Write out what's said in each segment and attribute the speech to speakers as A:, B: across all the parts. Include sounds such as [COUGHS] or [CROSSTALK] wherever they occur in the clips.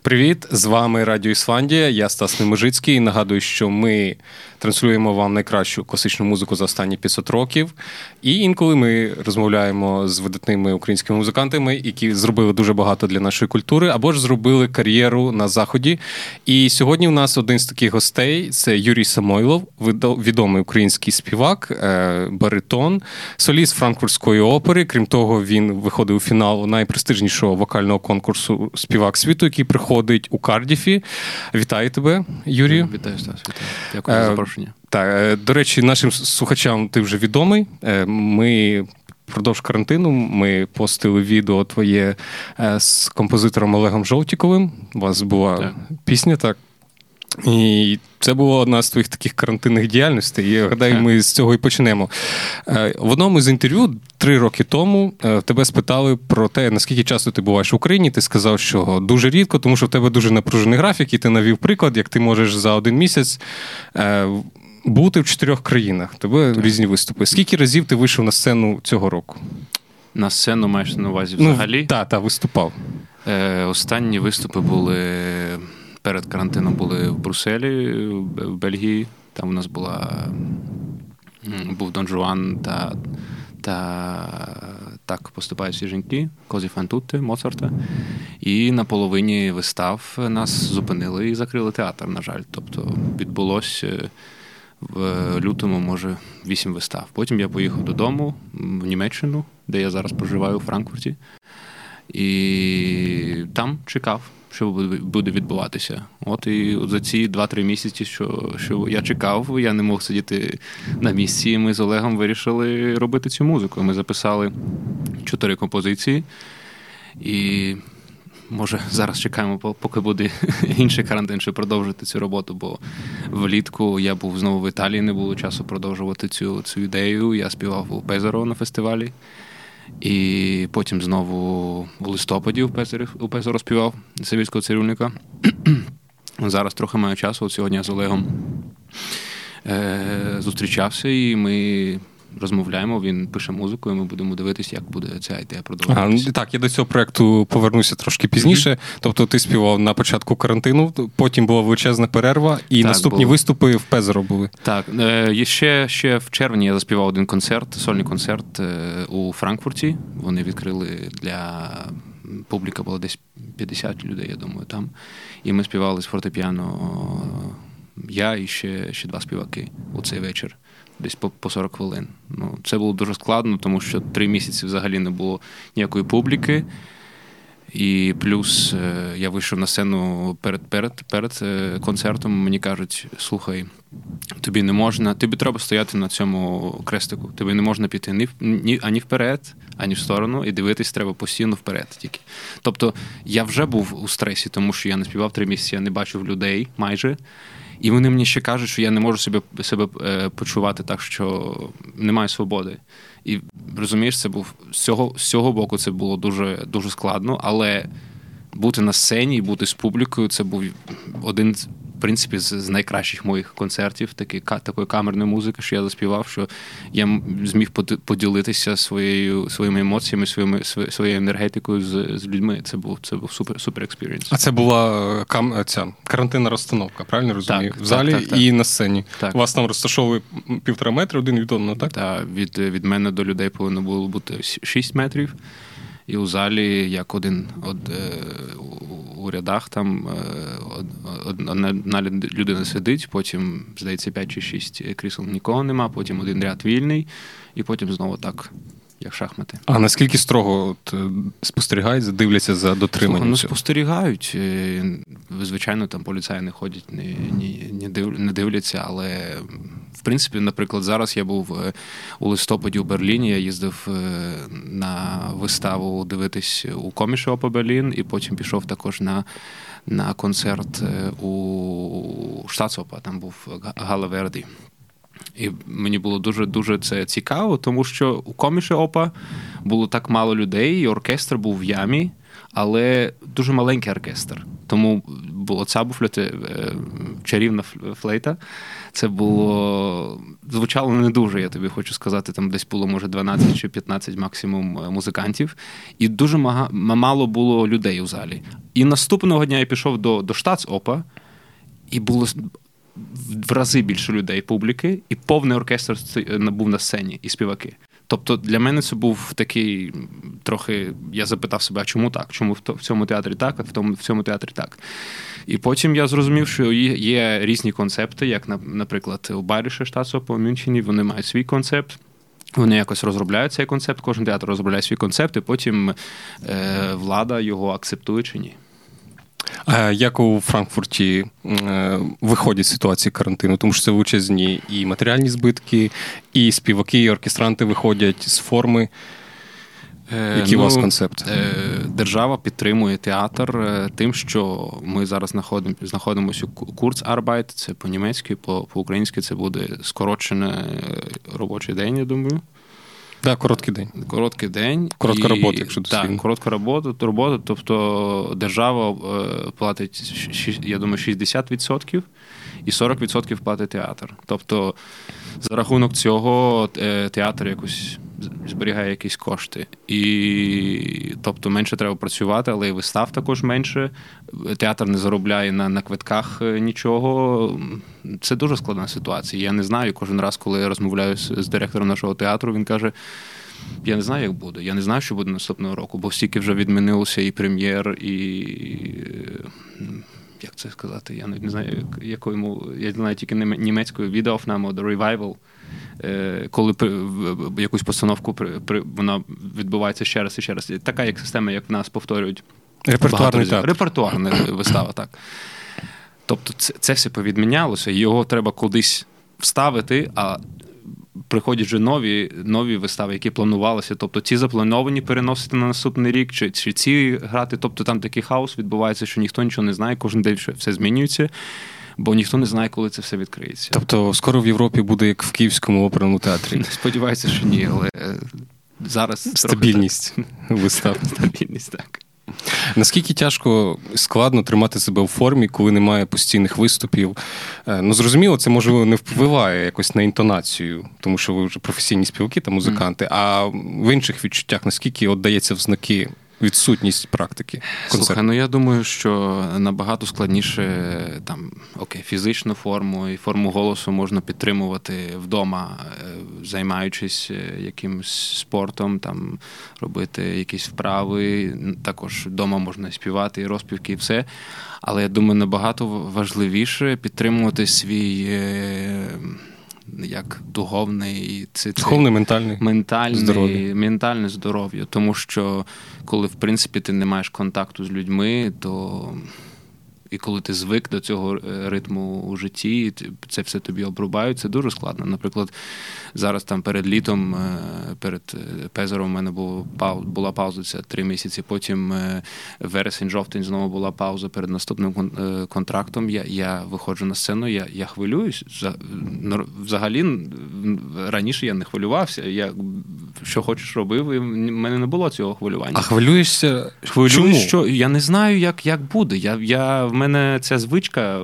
A: Привіт, з вами Радіо Ісландія. Я Стас Неможицький. Нагадую, що ми транслюємо вам найкращу класичну музику за останні 500 років. І інколи ми розмовляємо з видатними українськими музикантами, які зробили дуже багато для нашої культури, або ж зробили кар'єру на заході. І сьогодні у нас один з таких гостей це Юрій Самойлов, відомий український співак, е, баритон, соліст Франкфуртської опери. Крім того, він виходив у фінал найпрестижнішого вокального конкурсу Співак світу, який приходить у Кардіфі. Вітаю тебе, Юрію.
B: Вітаю Стас, вітаю. Дякую за е, запрошення.
A: Так, е, до речі, нашим слухачам ти вже відомий. Е, ми впродовж карантину ми постили відео твоє е, з композитором Олегом Жовтіковим. У вас була так. пісня, так. І це була одна з твоїх таких карантинних діяльностей. І гадаю, ми з цього і почнемо. В одному з інтерв'ю три роки тому тебе спитали про те, наскільки часто ти буваєш в Україні. Ти сказав, що дуже рідко, тому що в тебе дуже напружений графік, і ти навів приклад, як ти можеш за один місяць бути в чотирьох країнах. Тебе так. різні виступи. Скільки разів ти вийшов на сцену цього року?
B: На сцену маєш на увазі ну, взагалі?
A: Ну, Так, так, виступав.
B: Е, Останні виступи були перед карантином були в Брюсселі, в Бельгії. Там у нас була був Дон Жуан та та так поступають всі жінки, Козі Фантутти, Моцарта. І на половині вистав нас зупинили і закрили театр, на жаль. Тобто відбулося в лютому, може, вісім вистав. Потім я поїхав додому в Німеччину, де я зараз проживаю у Франкфурті, і там чекав, що буде відбуватися. От і за ці 2-3 місяці, що що я чекав, я не мог сидіти на місці. Ми з Олегом вирішили робити цю музику. Ми записали чотири композиції. І може зараз чекаємо, поки буде [LAUGHS] інший карантин, щоб продовжити цю роботу. Бо влітку я був знову в Італії, не було часу продовжувати цю цю ідею. Я співав у Пезеро на фестивалі. І потім знову у листопаді у песо співав Савільського цирюльника. [CLEARS THROAT] Зараз трохи маю часу. От сьогодні я з Олегом е, зустрічався, і ми розмовляємо, він пише музику, і ми будемо дивитися, як буде ця ідея продовжуватися.
A: А, Так, я до цього проекту повернуся трошки пізніше. Mm-hmm. Тобто, ти співав на початку карантину, потім була величезна перерва, і так, наступні було. виступи в Пезеро були.
B: Так, е, ще ще в червні я заспівав один концерт, сольний концерт е, у Франкфурті. Вони відкрили для. Публіка була десь 50 людей, я думаю, там. І ми співали з фортепіано. Я і ще ще два співаки у цей вечір десь по по 40 хвилин. Ну, Це було дуже складно, тому що три місяці взагалі не було ніякої публіки. І плюс е, я вийшов на сцену перед перед, перед е, концертом. Мені кажуть, слухай, тобі не можна, тобі треба стояти на цьому крестику. Тобі не можна піти ні ні ані вперед, ані в сторону, і дивитись треба постійно вперед. Тільки. Тобто я вже був у стресі, тому що я не співав три місяці, я не бачив людей майже. І вони мені ще кажуть, що я не можу себе себе е, почувати так, що немає свободи. І розумієш, це був з цього з цього боку це було дуже дуже складно, але бути на сцені і бути з публікою це був один принципі, з, з найкращих моїх концертів, такі, такої камерної музики, що я заспівав, що я зміг поділитися своєю своїми емоціями, своїми своєю енергетикою з з людьми. Це був це був супер супер experience.
A: А це була е, кам ця карантинна розстановка, правильно розумію? Так, в залі так, так, і на сцені. Так. Вас там розташовували півтора метра один від одного, так?
B: Так, від від мене до людей повинно було бути 6 метрів. І у залі як один од, е, у рядах там е, одна людина сидить, потім, здається, 5 чи 6 крісел нікого нема, потім один ряд вільний, і потім знову так. Як шахмати.
A: А наскільки строго от, е, спостерігають, дивляться за дотриманням?
B: Ну, спостерігають. Звичайно, там поліцаї не ходять, не не, не дивляться, але в принципі, наприклад, зараз я був е, у листопаді у Берліні. Я їздив е, на виставу дивитись у комішопа Берлін, і потім пішов також на на концерт е, у Штатсопа. Там був Гала Верді. І мені було дуже дуже це цікаво, тому що у коміші Опа було так мало людей, і оркестр був в ямі, але дуже маленький оркестр. Тому було цабуфляти, е, чарівна флейта. Це було звучало не дуже, я тобі хочу сказати. Там десь було, може, 12 чи 15 максимум е, музикантів, і дуже мало було людей у залі. І наступного дня я пішов до до штатс-опа, і було в рази більше людей публіки, і повний оркестр був на сцені, і співаки. Тобто для мене це був такий трохи. Я запитав себе, а чому так? Чому в цьому театрі так, а в тому в цьому театрі так. І потім я зрозумів, що є різні концепти, як, наприклад, у Баріше штату по Мюнхені, вони мають свій концепт. Вони якось розробляють цей концепт, кожен театр розробляє свій концепт, і потім е, влада його акцептує чи ні.
A: Як у Франкфурті е, виходять з ситуації карантину, тому що це величезні і матеріальні збитки, і співаки, і оркестранти виходять з форми. Е, Який ну, у вас ну, концепт? Е,
B: держава підтримує театр тим, що ми зараз знаходимося у Kurzarbeit, це по-німецьки, по-українськи це буде скорочений робочий день, я думаю.
A: Так, короткий день.
B: Короткий день.
A: Коротка і, робота, якщо
B: дослідно. Так, коротка робота, робота. Тобто держава е, платить, я думаю, 60% і 40% платить театр. Тобто, за рахунок цього е, театр якось зберігає якісь кошти. І тобто менше треба працювати, але і вистав також менше. Театр не заробляє на на квитках е, нічого. Це дуже складна ситуація. Я не знаю. Кожен раз, коли я розмовляю з, з директором нашого театру, він каже. Я не знаю, як буде. Я не знаю, що буде наступного року, бо стільки вже відмінилося і прем'єр, і як це сказати? Я не знаю, якою я знаю тільки німецькою відеофнемо The Revival. Е, коли якусь постановку вона відбувається ще раз і ще раз. Така як система, як в нас повторюють
A: Репертуарний
B: так. Репертуарна [COUGHS] вистава, так. Тобто це, це все повідмінялося, його треба кудись вставити, а приходять вже нові нові вистави, які планувалися. Тобто ці заплановані переносити на наступний рік, чи чи ці грати. Тобто там такий хаос відбувається, що ніхто нічого не знає, кожен день все змінюється бо ніхто не знає, коли це все відкриється.
A: Тобто, скоро в Європі буде як в Київському оперному театрі. [LAUGHS]
B: Сподіваюся, що ні, але е, зараз
A: стабільність [LAUGHS] вистав. [LAUGHS]
B: Стабільність, так.
A: Наскільки тяжко складно тримати себе в формі, коли немає постійних виступів? Е, ну, зрозуміло, це можливо не впливає якось на інтонацію, тому що ви вже професійні співаки та музиканти. Mm. А в інших відчуттях наскільки от дається в знаки відсутність практики.
B: Слухай, ну я думаю, що набагато складніше там окей, фізичну форму і форму голосу можна підтримувати вдома, е, займаючись е, якимось спортом, там робити якісь вправи. Також вдома можна співати і розпівки, і все. Але я думаю, набагато важливіше підтримувати свій. Як духовний це,
A: Духовний, ментальний
B: ментальний здоров'я. ментальне здоров'я. Тому що коли в принципі ти не маєш контакту з людьми, то і коли ти звик до цього е, ритму у житті, це все тобі обрубають, це дуже складно. Наприклад, зараз там перед літом, е, перед е, Пезером, у мене була пауза це три місяці. Потім вересень-жовтень знову була пауза перед наступним контрактом. Я я виходжу на сцену, я я хвилююсь. Взагалі раніше я не хвилювався. Я що хочеш робив, і в мене не було цього хвилювання.
A: А хвилюєшся?
B: Хвилююсь, Чому? що я не знаю, як як буде. Я я в мене ця звичка.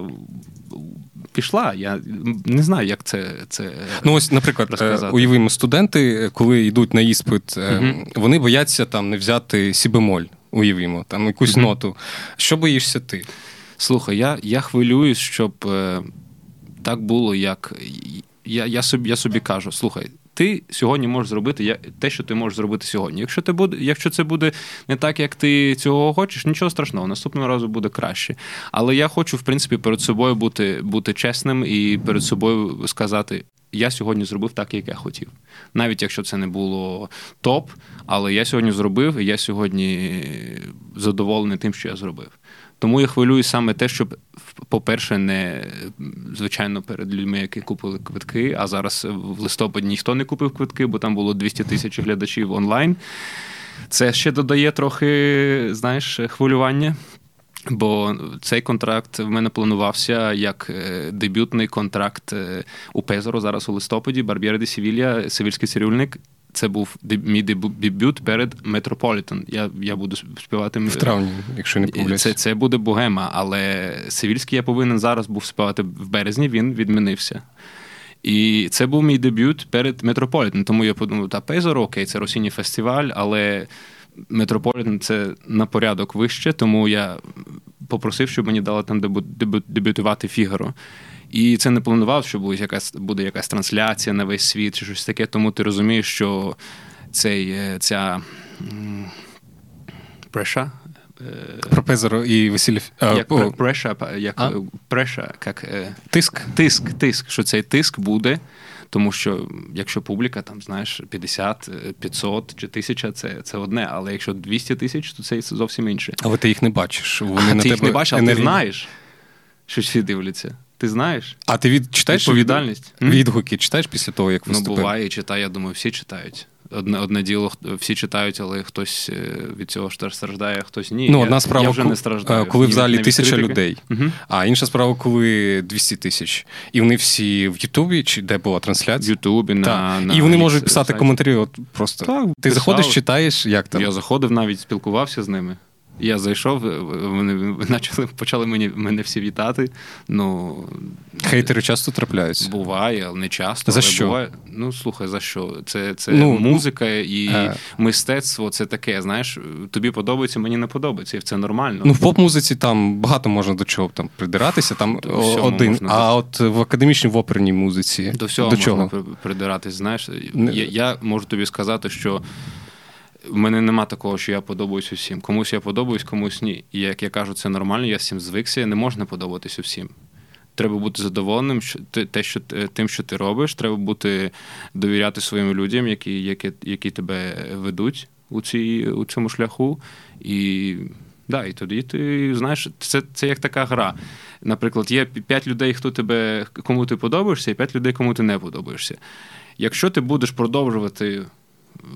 B: Пішла, я не знаю, як це це
A: ну ось, наприклад, розказати. уявимо студенти, коли йдуть на іспит, uh вони бояться там не взяти сібемоль, уявімо, там якусь uh ноту. Що боїшся ти?
B: Слухай, я я хвилююсь, щоб е, так було, як я я, собі я собі кажу: слухай, ти сьогодні можеш зробити те, що ти можеш зробити сьогодні. Якщо ти буде, якщо це буде не так, як ти цього хочеш, нічого страшного, наступного разу буде краще. Але я хочу, в принципі, перед собою бути, бути чесним і перед собою сказати. Я сьогодні зробив так, як я хотів. Навіть якщо це не було топ, але я сьогодні зробив, і я сьогодні задоволений тим, що я зробив. Тому я хвилюю саме те, щоб, по-перше, не звичайно перед людьми, які купили квитки. А зараз в листопаді ніхто не купив квитки, бо там було 200 тисяч глядачів онлайн. Це ще додає трохи, знаєш, хвилювання. Бо цей контракт в мене планувався як е, дебютний контракт е, у Пезоро зараз у листопаді, Барб'єре де Сівілля, Сивільський цирюльник. Це був мій дебют перед Метрополітен. Я я буду співати
A: в травні, якщо не помиляюсь.
B: Це це буде богема, але Сивільський я повинен зараз був співати в березні, він відмінився. І це був мій дебют перед Метрополітен. Тому я подумав, та Пейзор, окей, це Російний фестиваль, але Метрополітен це на порядок вище, тому я попросив, щоб мені дали там дебютувати Фігаро. І це не планував, що буде якась буде якась трансляція на весь світ чи щось таке, тому ти розумієш, що цей, е, ця преша.
A: Е, Про Пезеро і Василь...
B: Як о. преша, як а? преша, як е,
A: тиск.
B: Тиск, тиск, що цей тиск буде. Тому що якщо публіка, там знаєш, 50, 500 чи 1000 це це одне, але якщо 200 тисяч, то це зовсім інше.
A: Але ти їх не бачиш.
B: Вони а на ти тебе їх не бачиш, але ти знаєш, що всі дивляться. Ти знаєш?
A: А ти від читаєш
B: відповідальність?
A: Відгуки читаєш після того, як
B: виступив? Ну, буває, читаю, я думаю, всі читають. Одне одне діло, всі читають, але хтось е, від цього ж теж страждає, а хтось ні.
A: Ну, одна справа,
B: я вже не страждаю.
A: коли в залі тисяча людей, угу. а інша справа, коли 200 тисяч. І вони всі в Ютубі, чи де була трансляція?
B: В Ютубі, на, на
A: І вони можуть писати сайті. коментарі. От просто
B: так,
A: Ти писав. заходиш, читаєш, як там?
B: Я заходив, навіть спілкувався з ними. Я зайшов, вони почали почали мені мене всі вітати. Ну
A: Хейтери часто трапляються.
B: Буває, але не часто.
A: За
B: але
A: що?
B: Буває. Ну слухай, за що? Це це ну, музика і. Е. мистецтво це таке. Знаєш, тобі подобається, мені не подобається, і це нормально.
A: Ну в поп-музиці там багато можна до чого там придиратися. Там один. Можна. А от в академічній в оперній музиці
B: до всього
A: до
B: можна
A: чого?
B: придиратись. Знаєш, не... я, я можу тобі сказати, що. В мене нема такого, що я подобаюсь усім. Комусь я подобаюсь, комусь ні. І як я кажу, це нормально, я з цим звикся, не можна подобатись усім. Треба бути задоволеним, те, що тим, що ти робиш, треба бути довіряти своїм людям, які які, які тебе ведуть у цій, у цьому шляху. І да, і тоді ти знаєш, це це як така гра. Наприклад, є п'ять людей, хто тебе, кому ти подобаєшся, і п'ять людей, кому ти не подобаєшся. Якщо ти будеш продовжувати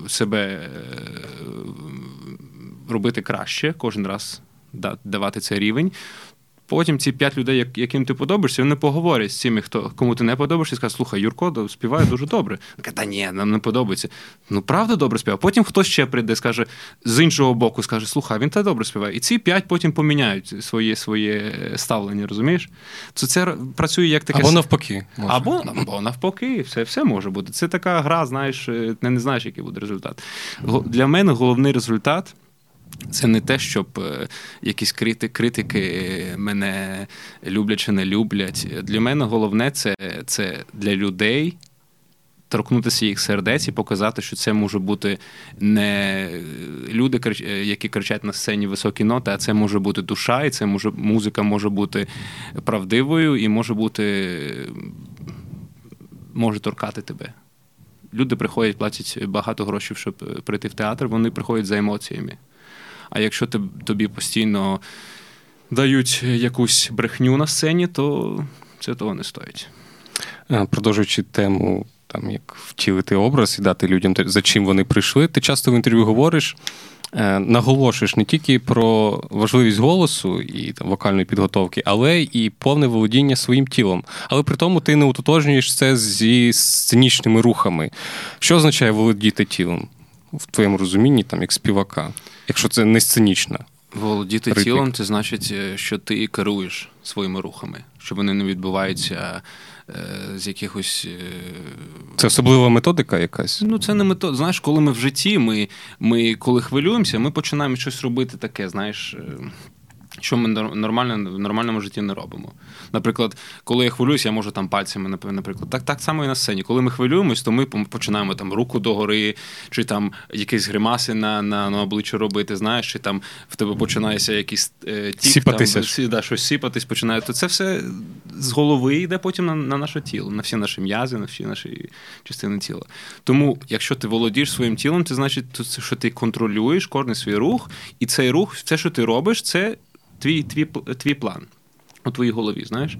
B: себе е, робити краще, кожен раз давати цей рівень, Потім ці п'ять людей, яким ти подобаєшся, вони поговорять з цими, хто кому ти не подобаєшся, і скажуть, слухай, Юрко співає дуже добре. Каже, та ні, нам не подобається. Ну, правда, добре співає. Потім хтось ще прийде, скаже з іншого боку, скаже, слухай, він та добре співає. І ці п'ять потім поміняють своє своє ставлення, розумієш? То це працює як таке.
A: Або навпаки.
B: Може. Або або навпаки, все все може бути. Це така гра, знаєш, е, не, не знаєш, який буде результат. Для мене головний результат. Це не те, щоб е, якісь крити, критики мене люблять чи не люблять. Для мене головне це, це для людей. Торкнутися їх сердець і показати, що це може бути не люди, які кричать на сцені високі ноти, а це може бути душа, і це може музика може бути правдивою і може бути може торкати тебе. Люди приходять, платять багато грошей, щоб прийти в театр. Вони приходять за емоціями. А якщо тобі постійно дають якусь брехню на сцені, то це того не стоїть.
A: Е, продовжуючи тему, там як втілити образ і дати людям за чим вони прийшли, ти часто в інтерв'ю говориш. Е, наголошуєш не тільки про важливість голосу і там вокальної підготовки, але і повне володіння своїм тілом. Але при тому ти не утотожнюєш це зі сценічними рухами. Що означає володіти тілом в твоєму розумінні, там як співака? якщо це не сценічна.
B: Володіти Ритмік. тілом, це значить, е, що ти керуєш своїми рухами, що вони не відбуваються е, з якихось. Е...
A: Це особлива методика якась?
B: Ну, це не методика. Знаєш, коли ми в житті, ми, ми коли хвилюємося, ми починаємо щось робити таке, знаєш. Е, що ми нормально, в нормальному житті не робимо. Наприклад, коли я хвилююся, я можу там пальцями, наприклад, так так само і на сцені. Коли ми хвилюємось, то ми починаємо там руку догори, чи там якісь гримаси на на, на обличчя робити, знаєш, чи там в тебе починається якийсь е, тік,
A: Сіпатися.
B: там, да, щось сіпатись починає. То це все з голови йде потім на, на наше тіло, на всі наші м'язи, на всі наші частини тіла. Тому, якщо ти володієш своїм тілом, це значить, що ти контролюєш кожен свій рух, і цей рух, все, що ти робиш, це твій твій, твій план у твоїй голові, знаєш.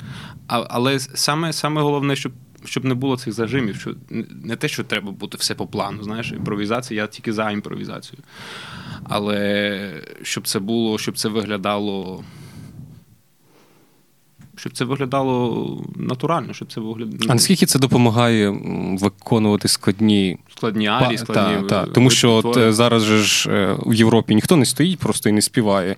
B: А, Але саме саме головне, щоб щоб не було цих зажимів, що не те, що треба бути все по плану, знаєш, імпровізація, я тільки за імпровізацію. Але щоб це було, щоб це виглядало щоб це виглядало натурально, щоб це виглядало.
A: А наскільки це допомагає виконувати складні
B: складні арії, складні
A: та, та. тому, що от е, зараз же ж е, в Європі ніхто не стоїть, просто і не співає.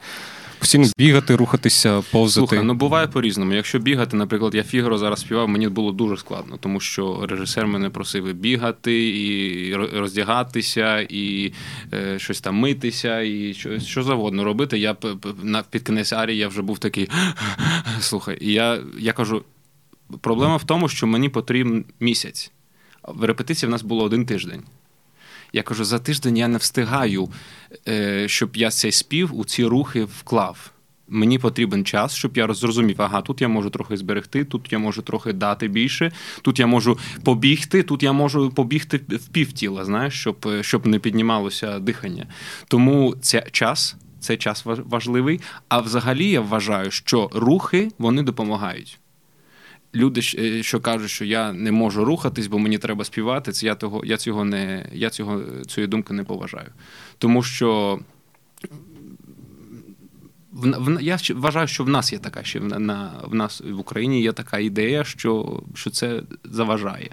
A: Постійно бігати, рухатися, повзати.
B: Слухай, ну буває по-різному. Якщо бігати, наприклад, я Фігаро зараз співав, мені було дуже складно, тому що режисер мене просив бігати, і роздягатися, і е, щось там митися, і що що завгодно робити. Я на під кінець арії я вже був такий. [GASPS] Слухай, і я, я кажу: проблема в тому, що мені потрібен місяць. В репетиції в нас було один тиждень. Я кажу, за тиждень я не встигаю, е, щоб я цей спів у ці рухи вклав. Мені потрібен час, щоб я зрозумів, ага, тут я можу трохи зберегти, тут я можу трохи дати більше, тут я можу побігти, тут я можу побігти в пів тіла, знаєш, щоб щоб не піднімалося дихання. Тому це час, цей час важливий. А взагалі я вважаю, що рухи вони допомагають люди, е, що кажуть, що я не можу рухатись, бо мені треба співати, це я того, я цього не я цього цієї думки не поважаю. Тому що в, я вважаю, що в нас є така ще на, в нас в Україні є така ідея, що, що це заважає.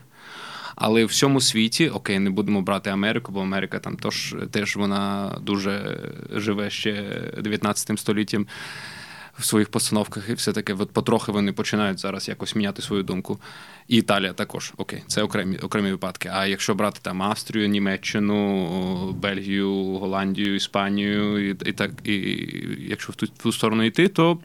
B: Але в всьому світі, окей, не будемо брати Америку, бо Америка там тож, теж вона дуже живе ще 19 століттям в своїх постановках, і все таке от потрохи вони починають зараз якось міняти свою думку. І Італія також окей, це окремі окремі випадки. А якщо брати там Австрію, Німеччину, Бельгію, Голландію, Іспанію, і і так, і якщо в ту, в ту сторону йти, то.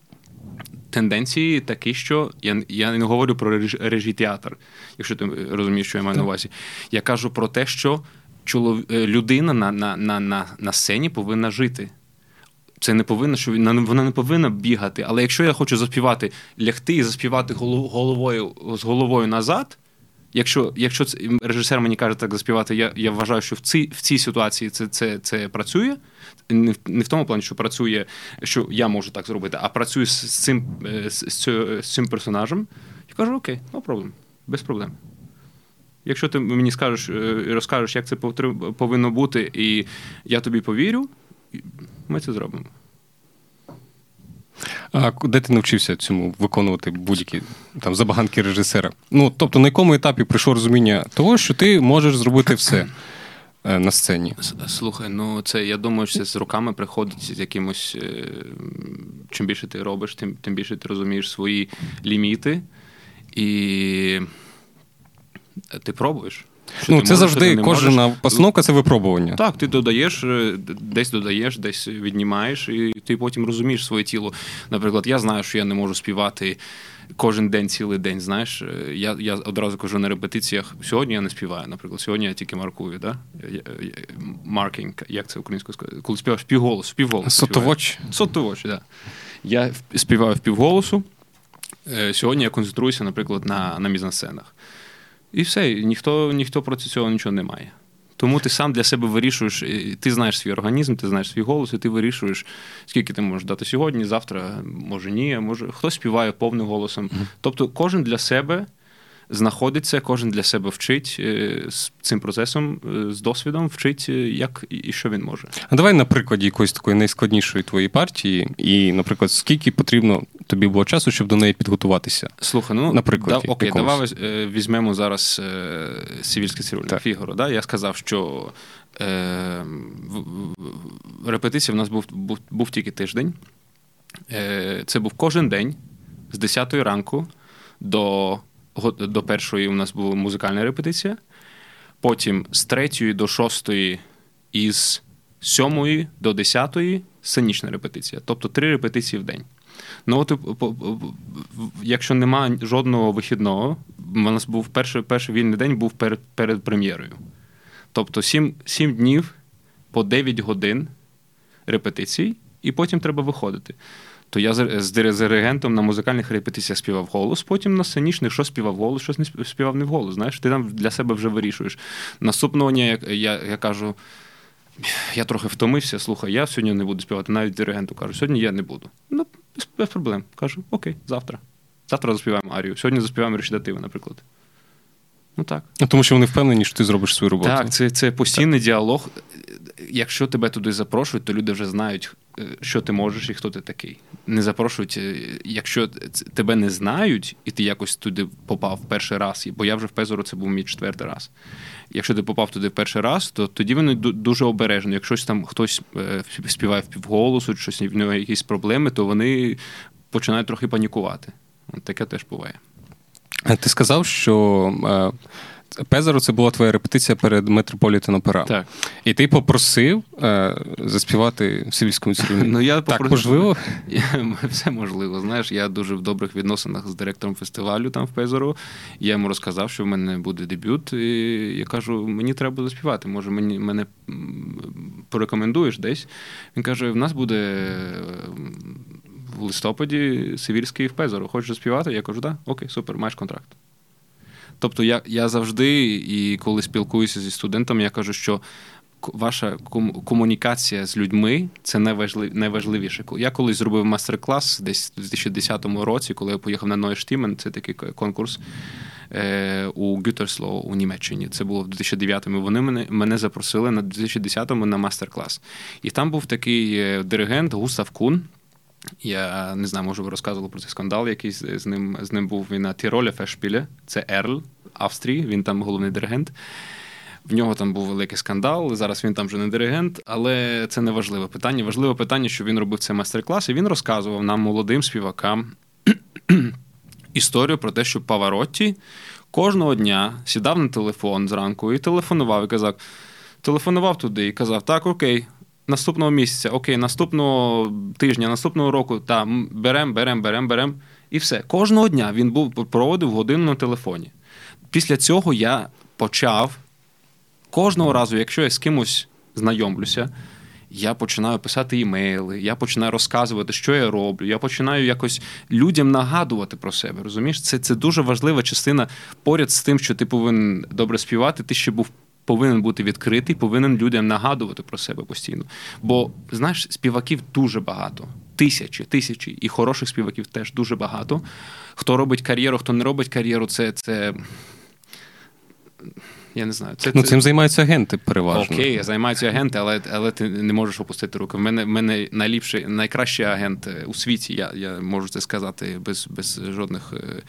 B: Тенденції такі, що я я не говорю про режі театр, якщо ти розумієш, що я маю на увазі. Я кажу про те, що чолов... Е, людина на на, на, на, на сцені повинна жити. Це не повинно, що вона не повинна бігати. Але якщо я хочу заспівати, лягти і заспівати головою з головою назад. Якщо якщо це, режисер мені каже так заспівати, я я вважаю, що в цій в цій ситуації це це, це працює. Не в, не в тому плані, що працює, що я можу так зробити, а працюю з цим е, з, з, з цим персонажем. Я кажу, окей, no problem, без проблем. Якщо ти мені скажеш е, і розкажеш, як це повинно бути, і я тобі повірю ми це зробимо.
A: А де ти навчився цьому виконувати будь-які там забаганки режисера? Ну, тобто, на якому етапі прийшло розуміння того, що ти можеш зробити все е, на сцені?
B: Слухай, ну це я думаю, що це з руками приходить з якимось. Е, чим більше ти робиш, тим тим більше ти розумієш свої ліміти, і ти пробуєш.
A: Що ну, Це можеш, завжди кожна постановка це випробування.
B: Так, ти додаєш, е, десь додаєш, десь віднімаєш, і ти потім розумієш своє тіло. Наприклад, я знаю, що я не можу співати кожен день, цілий день. Знаєш, е, я я одразу кажу на репетиціях. Сьогодні я не співаю. Наприклад, сьогодні я тільки маркую. Да? Маркінг, як це українською сказати? Коли співаєш півголосу, півголосу.
A: Сотовоч.
B: Сотовоч, так. Да. Я співаю в півголосу. Е, сьогодні я концентруюся, наприклад, на на мізансценах. І все, ніхто ніхто проти цього нічого не має. Тому ти сам для себе вирішуєш, ти знаєш свій організм, ти знаєш свій голос, і ти вирішуєш, скільки ти можеш дати сьогодні, завтра, може ні, може хтось співає повним голосом. Тобто кожен для себе знаходиться, кожен для себе вчить е, з цим процесом, е, з досвідом, вчить, е, як і що він може.
A: А давай на прикладі якоїсь такої найскладнішої твоєї партії, і, наприклад, скільки потрібно тобі було часу, щоб до неї підготуватися?
B: Слухай, ну наприклад, да, окей, давай візьмемо зараз Сівільське цирюльне Фігаро. Да? Я сказав, що е, в репетиції в нас був, був, був тільки тиждень. Е, Це був кожен день з 10 ранку до до першої у нас була музикальна репетиція. Потім з третьої до шостої і з сьомої до десятої сценічна репетиція. Тобто три репетиції в день. Ну, от, якщо немає жодного вихідного, у нас був перший перший вільний день був перед перед прем'єрою. Тобто сім 7 днів по 9 годин репетицій, і потім треба виходити то я з диригентом на музикальних репетиціях співав голос, потім на сценічних що співав голос, щось не співав не в голос. Знаєш, ти там для себе вже вирішуєш. Наступного дня я, я, я кажу. Я трохи втомився, слухай, я сьогодні не буду співати. Навіть диригенту кажу, сьогодні я не буду. Ну, без проблем. Кажу, окей, завтра. Завтра заспіваємо арію. Сьогодні заспіваємо речитативи, наприклад. Ну так.
A: Тому що вони впевнені, що ти зробиш свою роботу.
B: Так, це це постійний так. діалог. Якщо тебе туди запрошують, то люди вже знають, що ти можеш і хто ти такий. Не запрошують, якщо тебе не знають, і ти якось туди попав перший раз, бо я вже в Пезору це був мій четвертий раз. Якщо ти попав туди перший раз, то тоді вони дуже обережні. Якщо там хтось співає в півголосу, щось в нього якісь проблеми, то вони починають трохи панікувати. Таке теж буває.
A: Ти сказав, що Пезаро це була твоя репетиція перед Метрополітен Опера.
B: Так.
A: І ти попросив е, заспівати в Сивільському церкві. [LAUGHS]
B: Ну, я
A: так, можливо? [LAUGHS]
B: Все можливо. Знаєш, я дуже в добрих відносинах з директором фестивалю там в Пезаро. Я йому розказав, що в мене буде дебют. І я кажу, мені треба заспівати. Може, мені мене порекомендуєш десь. Він каже: в нас буде. В листопаді Сивільський в Пезоро. Хочеш заспівати? Я кажу, так, окей, супер, маєш контракт. Тобто, я я завжди, і коли спілкуюся зі студентами, я кажу, що ваша комунікація з людьми це найважливіше. Я колись зробив мастер-клас десь у 2010 році, коли я поїхав на Нойштімен, це такий конкурс. Е, у Гютерсло у Німеччині це було в 2009-му. Вони мене мене запросили на 2010-му на мастер-клас. І там був такий е, диригент Густав Кун. Я не знаю, може ви розказували про цей скандал, який з ним з ним був він на Тіролі Фешпіле, це Ерл Австрії, він там головний диригент. В нього там був великий скандал. Зараз він там вже не диригент, але це не важливе питання. Важливе питання, що він робив цей майстер-клас, і він розказував нам, молодим співакам, [CLEARS THROAT] історію про те, що Паваротті кожного дня сідав на телефон зранку і телефонував і казав: телефонував туди і казав: Так, окей, наступного місяця, окей, наступного тижня, наступного року, та берем, берем, берем, берем. І все. Кожного дня він був проводив годину на телефоні. Після цього я почав кожного разу, якщо я з кимось знайомлюся, я починаю писати імейли, я починаю розказувати, що я роблю. Я починаю якось людям нагадувати про себе. Розумієш, це це дуже важлива частина поряд з тим, що ти повинен добре співати. Ти ще був повинен бути відкритий, повинен людям нагадувати про себе постійно. Бо знаєш, співаків дуже багато. Тисячі, тисячі, і хороших співаків теж дуже багато. Хто робить кар'єру, хто не робить кар'єру, це. це... Я не знаю. Це,
A: Ну, Цим займаються агенти переважно.
B: Окей, займаються агенти, але але ти не можеш опустити руки. В мене в мене найліпший, найкращий агент у світі. Я я можу це сказати без без жодних е, Е,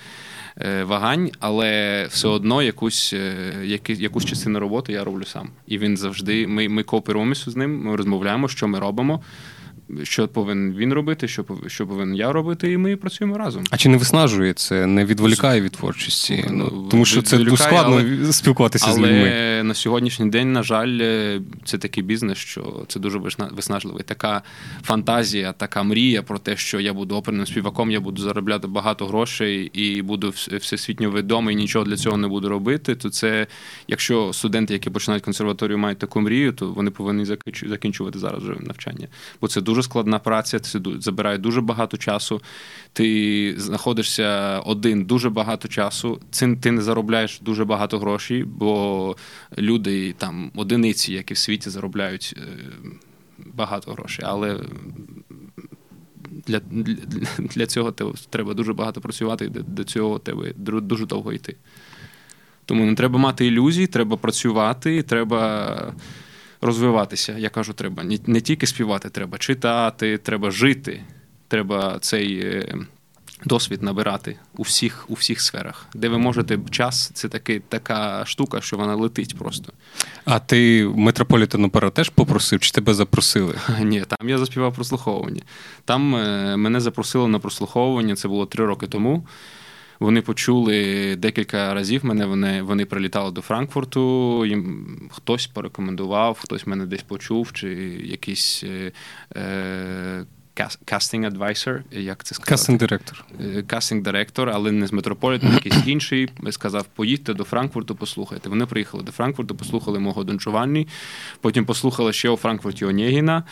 B: вагань, але все одно якусь е, якусь частину роботи я роблю сам. І він завжди. Ми ми кооперуємося з ним, ми розмовляємо, що ми робимо що повинен він робити, що що повинен я робити, і ми працюємо разом.
A: А чи не виснажує це, не відволікає від творчості? Ну, ну Тому що це дуже складно але, спілкуватися
B: але
A: з людьми.
B: Але на сьогоднішній день, на жаль, це такий бізнес, що це дуже виснажливий. Така фантазія, така мрія про те, що я буду оперним співаком, я буду заробляти багато грошей і буду всесвітньо відомий, нічого для цього не буду робити. То це, якщо студенти, які починають консерваторію, мають таку мрію, то вони повинні закінчувати зараз вже навчання. Бо це дуже дуже складна праця, це забирає дуже багато часу. Ти знаходишся один дуже багато часу. Цим ти не заробляєш дуже багато грошей, бо люди там одиниці, які в світі заробляють е, багато грошей. Але для, для цього треба дуже багато працювати, і до цього тебе дуже довго йти. Тому не треба мати ілюзій, треба працювати, треба розвиватися. Я кажу, треба не тільки співати, треба читати, треба жити, треба цей е, досвід набирати у всіх у всіх сферах, де ви можете час, це таки, така штука, що вона летить просто.
A: А ти Метрополітен опера теж попросив, чи тебе запросили? [LAUGHS]
B: Ні, там я заспівав прослуховування. Там е, мене запросили на прослуховування, це було три роки тому. Вони почули декілька разів мене. Вони вони прилітали до Франкфурту. Їм хтось порекомендував, хтось мене десь почув, чи якийсь. Е, е Casting advisor, як це сказати?
A: Кастинг-директор.
B: Кастинг-директор, але не з Метрополітен, якийсь [CLEARS THROAT] інший. Сказав, поїдьте до Франкфурту, послухайте. Вони приїхали до Франкфурту, послухали мого Дон Джованні, потім послухали ще у Франкфурті Онєгіна,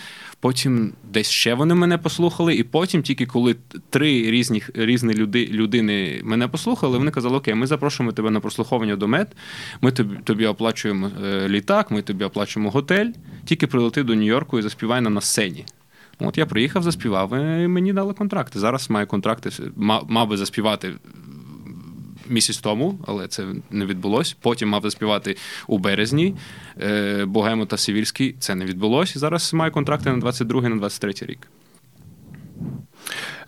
B: потім десь ще вони мене послухали, і потім, тільки коли три різні різні люди, людини мене послухали, вони казали, окей, ми запрошуємо тебе на прослуховування до мед, ми тобі, тобі оплачуємо е, літак, ми тобі оплачуємо готель, тільки прилети до Нью-Йорку і заспівай нам на сцені. От я приїхав, заспівав, і мені дали контракти. Зараз маю контракти, мав би заспівати місяць тому, але це не відбулося. Потім мав заспівати у березні е, Богему та Сивільський. Це не відбулося. Зараз маю контракти на 22 на 23 рік.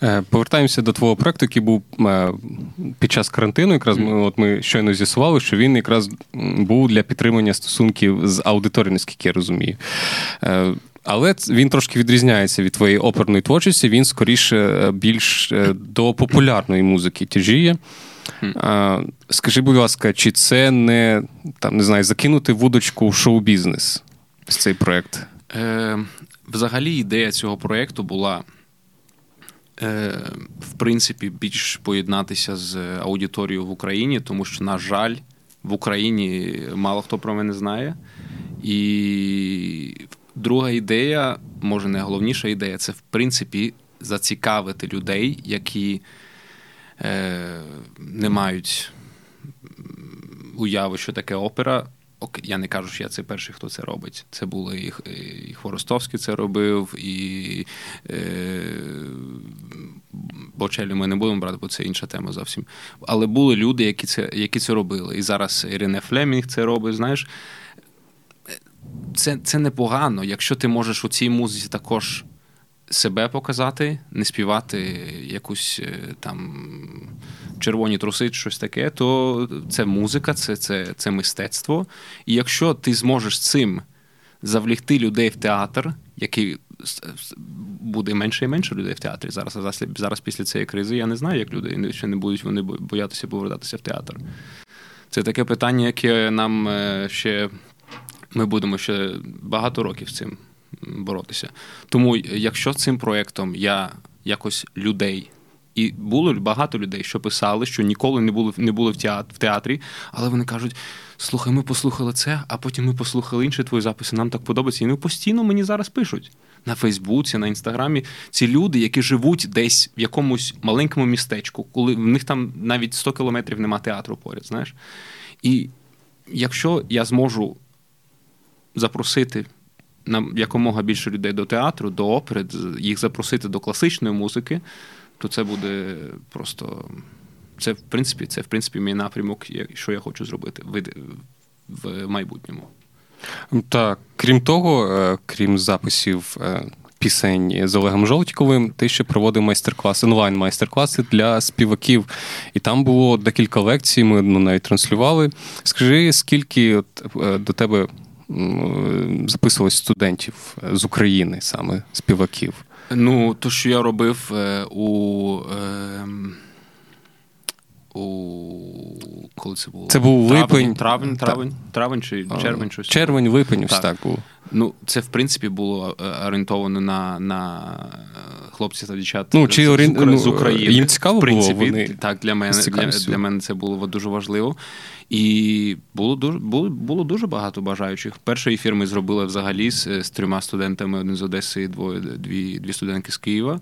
A: Е, повертаємося до твого проекту, який був е, під час карантину. Якраз ми от ми щойно з'ясували, що він якраз був для підтримання стосунків з аудиторією, наскільки я розумію. Е, але він трошки відрізняється від твоєї оперної творчості. Він скоріше більш до популярної музики тяжіє. Скажи, будь ласка, чи це не там не знаю, закинути вудочку в шоу-бізнес з цей проект?
B: Е, Взагалі, ідея цього проєкту була Е, в принципі, більш поєднатися з аудиторією в Україні, тому що, на жаль, в Україні мало хто про мене знає. І друга ідея, може найголовніша ідея, це в принципі зацікавити людей, які е, не мають уяви, що таке опера, я не кажу, що я це перший, хто це робить. Це були і, і Хворостовський це робив, і е, Бочелі ми не будемо брати, бо це інша тема зовсім. Але були люди, які це які це робили. І зараз Ірина Флемінг це робить. Знаєш, це це непогано, якщо ти можеш у цій музиці також себе показати, не співати якусь е, там червоні труси, щось таке, то це музика, це, це, це мистецтво. І якщо ти зможеш цим завлікти людей в театр, який буде менше і менше людей в театрі. Зараз зараз, зараз після цієї кризи я не знаю, як люди ще не будуть вони боятися повертатися в театр. Це таке питання, яке нам е, ще ми будемо ще багато років з цим боротися. Тому, якщо цим проєктом я якось людей. І було багато людей, що писали, що ніколи не були не були в театрі, але вони кажуть: слухай, ми послухали це, а потім ми послухали інші твої записи. Нам так подобається. І вони постійно мені зараз пишуть на Фейсбуці, на інстаграмі. Ці люди, які живуть десь в якомусь маленькому містечку, коли в них там навіть 100 кілометрів нема театру поряд. Знаєш, і якщо я зможу запросити нам якомога більше людей до театру, до опери, їх запросити до класичної музики, то це буде просто. Це, в принципі, це, в принципі, мій напрямок, що я хочу зробити в майбутньому.
A: Так, крім того, е, крім записів е, пісень з Олегом Жолтіковим, ти ще проводив майстер-класи, онлайн-майстер-класи для співаків. І там було декілька лекцій, ми ну, навіть транслювали. Скажи, скільки от, е, до тебе записувалось студентів з України, саме співаків?
B: Ну, то, що я робив у. Е у коли це було?
A: Це був липень.
B: Травень, травень, травень чи червень щось.
A: Червень, липень, так. так було.
B: Ну, це в принципі було е, орієнтовано на на е, хлопців та дівчат
A: ну, чи
B: з,
A: орі...
B: з України.
A: Їм цікаво
B: в принципі,
A: було, вони
B: так для мене для, для мене це було дуже важливо. І було дуже було, було дуже багато бажаючих. Перший ефір ми зробили взагалі з, з трьома студентами: один з Одеси, двоє дві, дві студентки з Києва.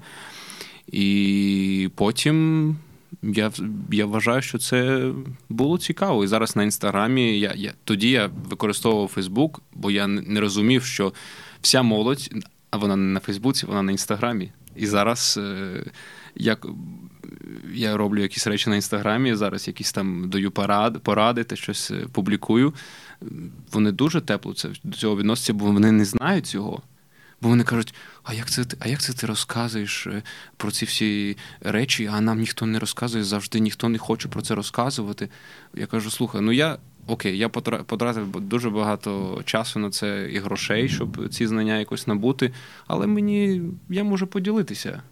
B: І потім я я вважаю, що це було цікаво. І зараз на інстаграмі я, я тоді я використовував Фейсбук, бо я не розумів, що вся молодь, а вона не на Фейсбуці, вона на інстаграмі. І зараз е, як я роблю якісь речі на інстаграмі, зараз якісь там даю поради, поради та щось е, публікую. Вони дуже тепло це до цього відносяться, бо вони не знають цього. Бо вони кажуть, а як це а як це ти розказуєш е, про ці всі речі, а нам ніхто не розказує, завжди ніхто не хоче про це розказувати. Я кажу, слухай, ну я окей, я потратив дуже багато часу на це і грошей, щоб ці знання якось набути, але мені я можу поділитися.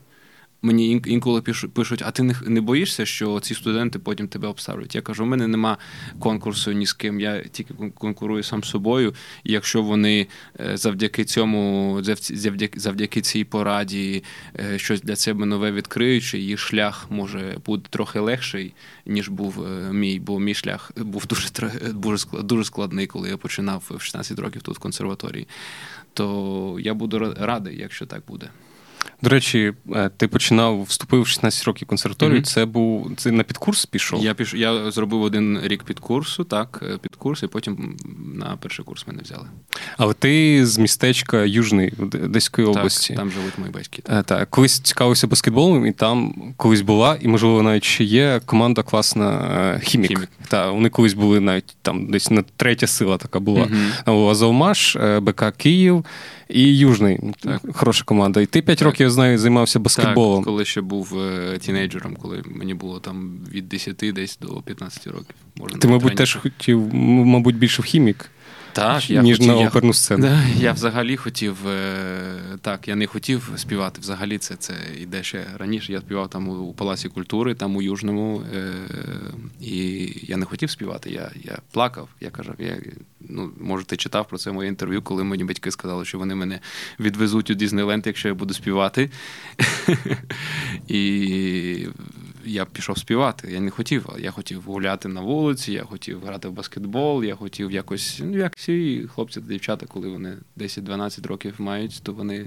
B: Мені інколи пишуть, а ти не боїшся, що ці студенти потім тебе обставлять? Я кажу, у мене нема конкурсу ні з ким, я тільки конкурую сам собою. І якщо вони е, завдяки цьому, завдяки завдяки цій пораді е, щось для себе нове відкриють, їх шлях може бути трохи легший, ніж був е, мій, бо мій шлях був дуже дуже складний, коли я починав в 16 років тут в консерваторії. То я буду радий, якщо так буде.
A: До речі, е, ти починав вступив в 16 років консерваторію. Mm-hmm. Це був це на підкурс пішов?
B: Я піш, я зробив один рік підкурсу, так, е, підкурс, і потім на перший курс мене взяли.
A: Але ти з містечка Южний Одеської області.
B: Так, Там живуть мої батьки. Так.
A: Е, так, колись цікавився баскетболом, і там колись була, і можливо навіть ще є команда класна хімік. хімік. Та вони колись були навіть там десь на третя сила така була. Mm-hmm. Азовмаш, БК Київ і Южний. Так. Хороша команда. І ти 5 так. років я знаю, займався баскетболом.
B: Так, Коли ще був е, тінейджером, коли мені було там від 10 десь до 15 років.
A: Можна Ти, мабуть, теж хотів, мабуть, більше в хімік.
B: Так, я
A: ніж
B: хотів,
A: на оперну сцену.
B: Я, я взагалі хотів. Е, так, я не хотів співати. Взагалі, це це іде ще раніше. Я співав там у Палаці культури, там у Южному. Е, і я не хотів співати. Я я плакав. Я казав, я ну, може, ти читав про це моє інтерв'ю, коли мені батьки сказали, що вони мене відвезуть у Дізнейленд, якщо я буду співати. [LAUGHS] І я пішов співати. Я не хотів. Я хотів гуляти на вулиці, я хотів грати в баскетбол, я хотів якось, ну, як всі хлопці та дівчата, коли вони 10-12 років мають, то вони.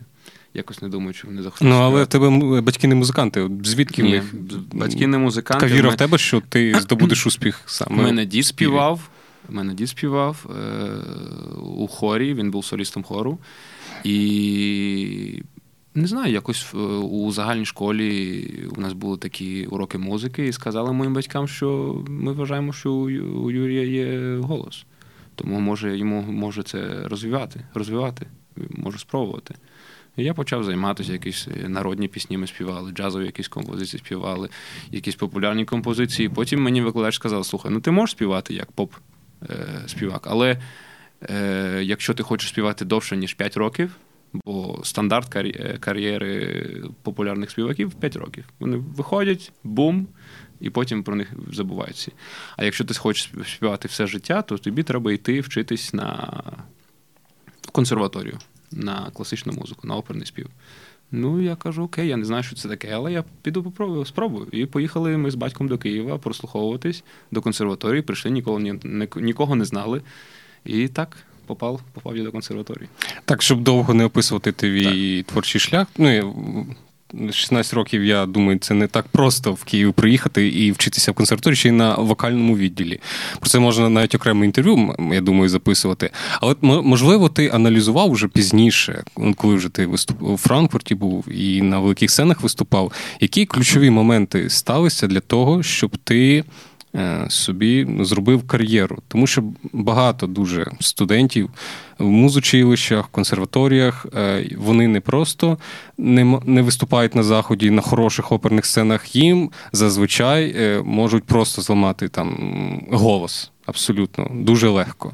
B: Якось не думають, що вони захочуть.
A: Ну, але в тебе батьки не музиканти. Звідки
B: Ні,
A: в них
B: батьки не музиканти.
A: Така віра в тебе, що ти [CLEARS THROAT] здобудеш успіх саме.
B: Мене дід співав. Мене дід співав е- у хорі, він був солістом хору. І не знаю, якось е, у загальній школі у нас були такі уроки музики, і сказали моїм батькам, що ми вважаємо, що у Юрія є голос. Тому може йому може це розвивати, розвивати, може спробувати. Я почав займатися, якісь народні пісні ми співали, джазові якісь композиції співали, якісь популярні композиції. Потім мені викладач сказав: слухай, ну ти можеш співати як поп-співак, е, але е, якщо ти хочеш співати довше, ніж 5 років. Бо стандарт е, кар'єри популярних співаків 5 років. Вони виходять, бум, і потім про них забуваються. А якщо ти хочеш співати все життя, то тобі треба йти вчитись на консерваторію, на класичну музику, на оперний спів. Ну, я кажу, окей, я не знаю, що це таке, але я піду попробую, спробую. І поїхали ми з батьком до Києва прослуховуватись до консерваторії, прийшли, ніколи ні, нікого не знали. І так попав попав я до консерваторії.
A: Так, щоб довго не описувати твій так. творчий шлях. Ну, 16 років, я думаю, це не так просто в Київ приїхати і вчитися в консерваторії ще й на вокальному відділі. Про це можна навіть окреме інтерв'ю, я думаю, записувати. Але можливо, ти аналізував вже пізніше, коли вже ти виступ у Франкфурті був і на великих сценах виступав. Які ключові моменти сталися для того, щоб ти собі зробив кар'єру, тому що багато дуже студентів в музучилищах, консерваторіях е, вони не просто не не виступають на заході на хороших оперних сценах. Їм зазвичай е, можуть просто зламати там голос абсолютно дуже легко.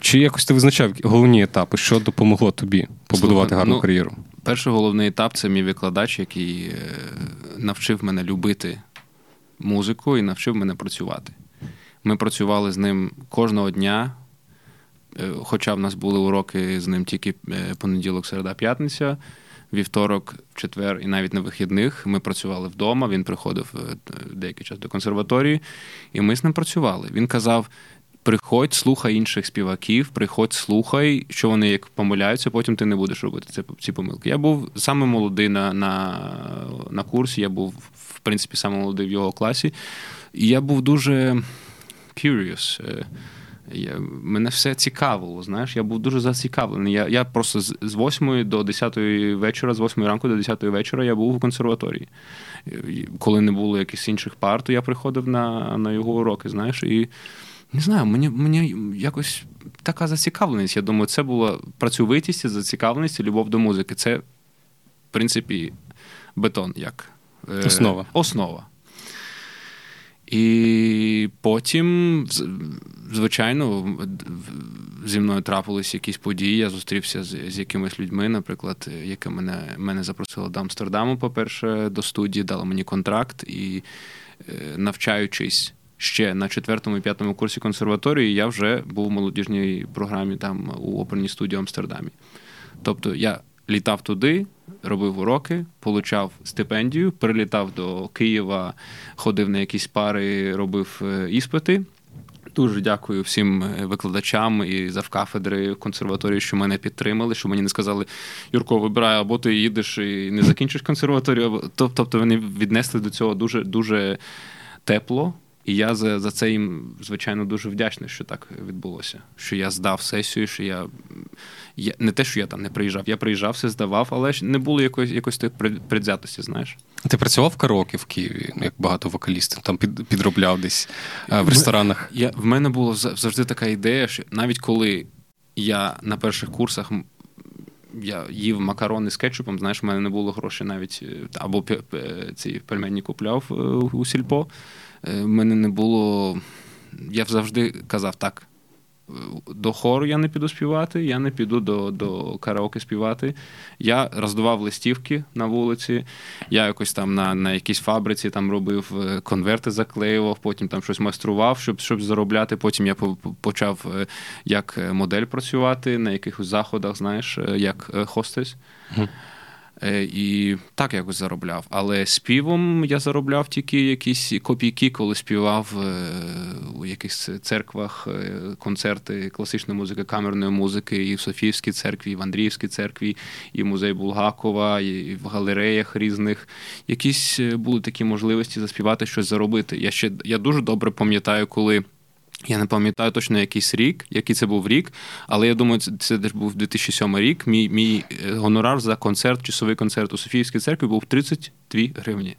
A: Чи якось ти визначав головні етапи, що допомогло тобі побудувати Слухай, гарну ну, кар'єру?
B: Перший головний етап це мій викладач, який навчив мене любити музику і навчив мене працювати. Ми працювали з ним кожного дня, е, хоча в нас були уроки з ним тільки е, понеділок, середа, п'ятниця, вівторок, четвер і навіть на вихідних. Ми працювали вдома. Він приходив е, деякий час до консерваторії, і ми з ним працювали. Він казав: приходь, слухай інших співаків, приходь, слухай, що вони як помиляються, потім ти не будеш робити ці, помилки. Я був саме молодий на, на, на курсі, я був принципі, саме молодий в його класі. І я був дуже curious. Е, я, Мене все цікавило. знаєш, Я був дуже зацікавлений. Я я просто з, з 8 до 10 вечора, з 8 ранку до 10 вечора я був у консерваторії. Коли не було якихось інших пар, то я приходив на на його уроки. знаєш, І не знаю, мені мені якось така зацікавленість. Я думаю, це була працьовитість, зацікавленість і любов до музики. Це, в принципі, бетон. як
A: Е, основа.
B: Основа. І потім, звичайно, зі мною трапились якісь події. Я зустрівся з з якимись людьми, наприклад, яке мене мене запросило до Амстердаму, по-перше, до студії, дала мені контракт і е, навчаючись ще на четвертому і п'ятому курсі консерваторії, я вже був у молодіжній програмі там у оперній студії в Амстердамі. Тобто я літав туди, робив уроки, получав стипендію, прилітав до Києва, ходив на якісь пари, робив е, іспити. Дуже дякую всім е, викладачам і завкафедри консерваторії, що мене підтримали, що мені не сказали, Юрко, вибирай, або ти їдеш і не закінчиш консерваторію. Тобто вони віднесли до цього дуже дуже тепло. І я за за це їм, звичайно, дуже вдячний, що так відбулося. Що я здав сесію, що я я не те, що я там не приїжджав, я приїжджав, все здавав, але не було якоїсь якоїсь предвзятості, знаєш.
A: Ти працював в караоке в Києві, як багато вокалістів, там під, підробляв десь е, в ресторанах.
B: Я, В мене була завжди така ідея, що навіть коли я на перших курсах. Я їв макарони з кетчупом, знаєш, в мене не було грошей навіть е, або ці пельмені купляв е, у сільпо. В мене не було. Я завжди казав так: до хору я не піду співати, я не піду до до караоке співати. Я роздавав листівки на вулиці, я якось там на на якійсь фабриці там робив е, конверти, заклеював, потім там щось майстрував, щоб щоб заробляти. Потім я почав е, як е, модель працювати на якихось заходах, знаєш, як хостес. Е, і так якось заробляв. Але співом я заробляв тільки якісь копійки, коли співав е, у якихось церквах е, концерти класичної музики, камерної музики, і в Софіївській церкві, і в Андріївській церкві, і в музей Булгакова, і в галереях різних. Якісь були такі можливості заспівати щось заробити. Я ще я дуже добре пам'ятаю, коли. Я не пам'ятаю точно якийсь рік, який це був рік, але я думаю, це це десь був 2007 рік. Мій мій е, гонорар за концерт, часовий концерт у Софіївській церкві був 32 гривні.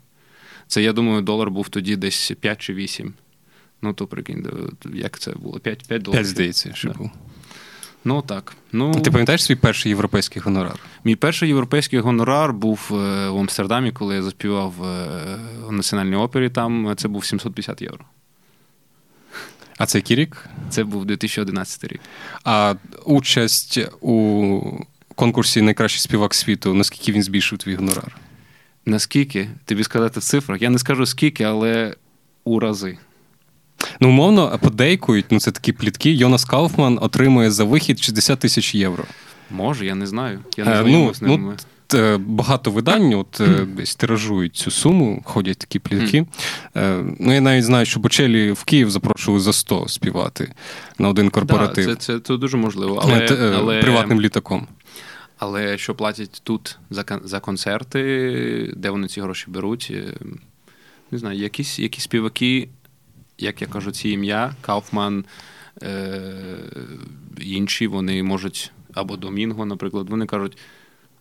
B: Це, я думаю, долар був тоді десь 5 чи 8. Ну, то прикинь, як це було? 5 5 доларів.
A: 5, здається, що був.
B: Ну так. Ну,
A: Ти пам'ятаєш свій перший європейський гонорар?
B: Мій перший європейський гонорар був е, в Амстердамі, коли я заспівав у національній опері. Там це був 750 євро.
A: А це який рік?
B: Це був 2011 рік.
A: А участь у конкурсі Найкращий співак світу, наскільки він збільшив твій гонорар?
B: Наскільки? Тобі сказати в цифрах? Я не скажу скільки, але у рази.
A: Ну, умовно, подейкують, ну це такі плітки. Йонас Кауфман отримує за вихід 60 тисяч євро.
B: Може, я не знаю. Я не знаю. ну, з ними. Ну,
A: Е, багато видань от е, десь тиражують цю суму, ходять такі плітки. Mm. Ну, я навіть знаю, що Бочелі в Київ запрошували за 100 співати на один корпоратив.
B: Да, це, це це, дуже можливо. Але,
A: але, Приватним літаком.
B: Але що платять тут за за концерти, де вони ці гроші беруть? Не знаю, якісь якісь співаки, як я кажу, ці ім'я, Кауфман, е, інші, вони можуть, або Домінго, наприклад, вони кажуть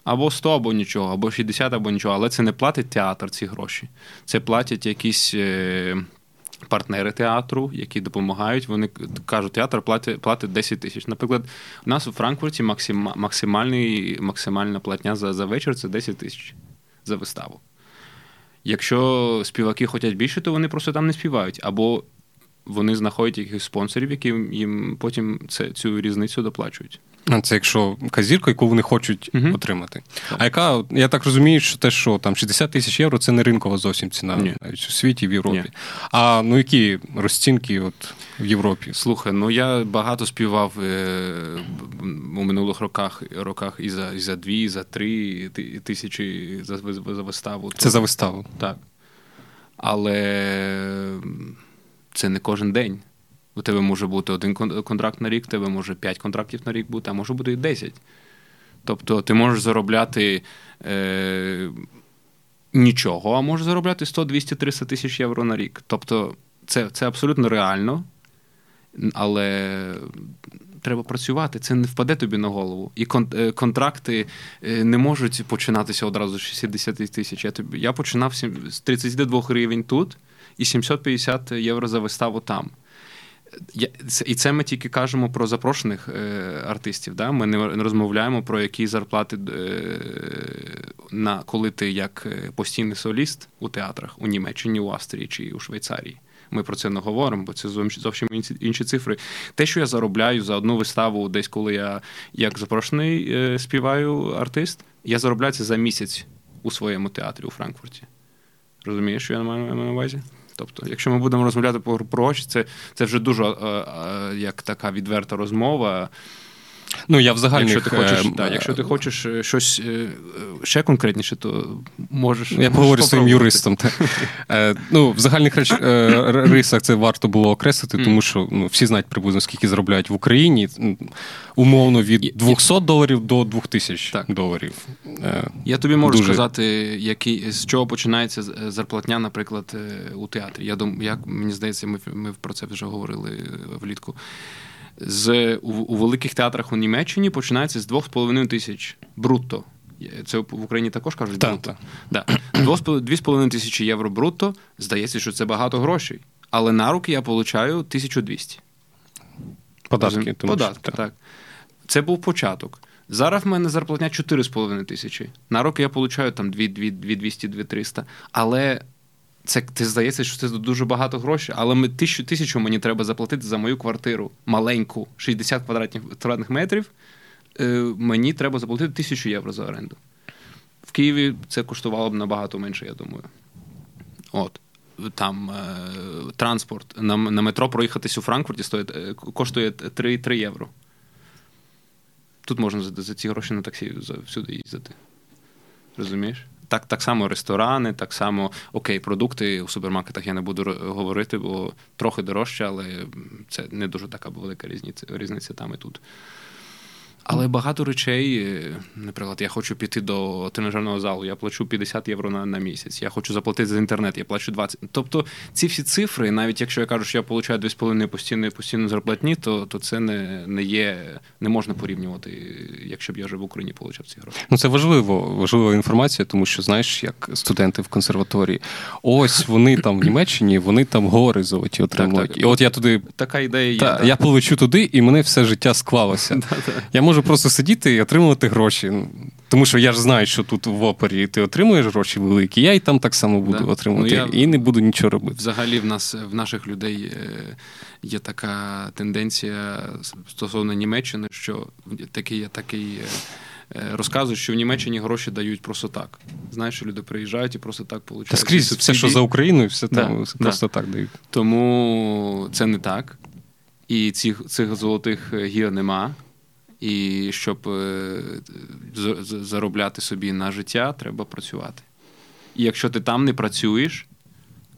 B: або 100, або нічого, або 60, або нічого. Але це не платить театр ці гроші. Це платять якісь. Е, партнери театру, які допомагають, вони кажуть, театр платить платить 10 тисяч. Наприклад, у нас у Франкфурті максим, максимальний, максимальна платня за за вечір це 10 тисяч за виставу. Якщо співаки хочуть більше, то вони просто там не співають. Або вони знаходять якихось спонсорів, які їм потім це, цю різницю доплачують.
A: Це якщо казірка, яку вони хочуть uh отримати. А яка, я так розумію, що те, що там 60 тисяч євро це не ринкова зовсім ціна Ні. навіть у світі, в Європі. Ні. А ну які розцінки от в Європі?
B: Слухай, ну я багато співав е, у минулих роках роках і за і за дві, і за три тисячі за, за виставу.
A: Це за виставу.
B: Так. Але це не кожен день. У тебе може бути один контракт на рік, у тебе може 5 контрактів на рік бути, а може бути і 10. Тобто ти можеш заробляти е, нічого, а можеш заробляти 100, 200, 300 тисяч євро на рік. Тобто це, це абсолютно реально, але. Треба працювати, це не впаде тобі на голову. І е, контракти е, не можуть починатися одразу з 60 тисяч. Я тобі я починав з 32 гривень тут і 750 євро за виставу там. І це ми тільки кажемо про запрошених е, артистів. Да? Ми не розмовляємо про які зарплати е, на коли ти як е, постійний соліст у театрах у Німеччині, у Австрії чи у Швейцарії. Ми про це не говоримо, бо це зовсім інші цифри. Те, що я заробляю за одну виставу, десь коли я як запрошений співаю артист, я заробляю це за місяць у своєму театрі у Франкфурті. Розумієш, що я маю на увазі? Тобто, якщо ми будемо розмовляти про гроші, це це вже дуже е, е, як така відверта розмова.
A: Ну, я взагалі
B: якщо ти хочеш, да, якщо ти хочеш щось ще конкретніше, то можеш.
A: Я поговорю з своїм юристом. Ну, В загальних реч... рисах це варто було окреслити, тому що ну, всі знають приблизно скільки заробляють в Україні. Умовно від 200 доларів до 2000 так. доларів.
B: Я тобі можу Дуже... сказати, який, з чого починається зарплатня, наприклад, у театрі. Я дум, як мені здається, ми ми про це вже говорили влітку з у, у великих театрах у Німеччині починається з 2,5 тисяч брутто. Це в Україні також кажуть
A: так, брутто.
B: Да. 2,5 тисячі євро брутто. Здається, що це багато грошей. Але на руки я получаю 1200.
A: Податки.
B: Тому Податки, що, так. Це був початок. Зараз в мене зарплатня 4,5 тисячі. На руки я получаю там 200-200-300. Але це ти здається, що це дуже багато грошей, але ми тисячу тисячу мені треба заплатити за мою квартиру маленьку, 60 квадратних квадратних метрів. Е, Мені треба заплатити тисячу євро за оренду. В Києві це коштувало б набагато менше, я думаю. От. Там е, транспорт на на метро проїхатись у Франкфурті стоїть, е, коштує 3 3 євро. Тут можна за, за ці гроші на таксі всюди їздити. Розумієш? Так так само ресторани, так само окей, продукти у супермаркетах я не буду говорити, бо трохи дорожче, але це не дуже така велика різниця, різниця там і тут. Але багато речей, е, наприклад, я хочу піти до тренажерного залу, я плачу 50 євро на на місяць. Я хочу заплатити за інтернет, я плачу 20. Тобто ці всі цифри, навіть якщо я кажу, що я получаю 2,5 постійної постійної зарплатні, то то це не не є, не можна порівнювати, якщо б я вже в Україні получав ці гроші.
A: Ну це важливо, важлива інформація, тому що знаєш, як студенти в консерваторії, ось вони там в Німеччині, вони там гори золоті отримують. Так, так. І от я туди
B: така ідея є.
A: Та, я полечу туди, і мене все життя склалося. [LAUGHS] Я можу просто сидіти і отримувати гроші. Тому що я ж знаю, що тут в опері ти отримуєш гроші великі, я і там так само буду да. отримувати ну, я... і не буду нічого робити.
B: Взагалі, в нас в наших людей е, є така тенденція стосовно Німеччини, що такий є такий. Е, е, розказують, що в Німеччині гроші дають просто так. Знаєш, люди приїжджають і просто так получають. Та
A: скрізь все, що за Україною, все да, там просто да. так дають.
B: Тому це не так. І цих цих золотих гір нема. І щоб е, заробляти собі на життя, треба працювати. І якщо ти там не працюєш,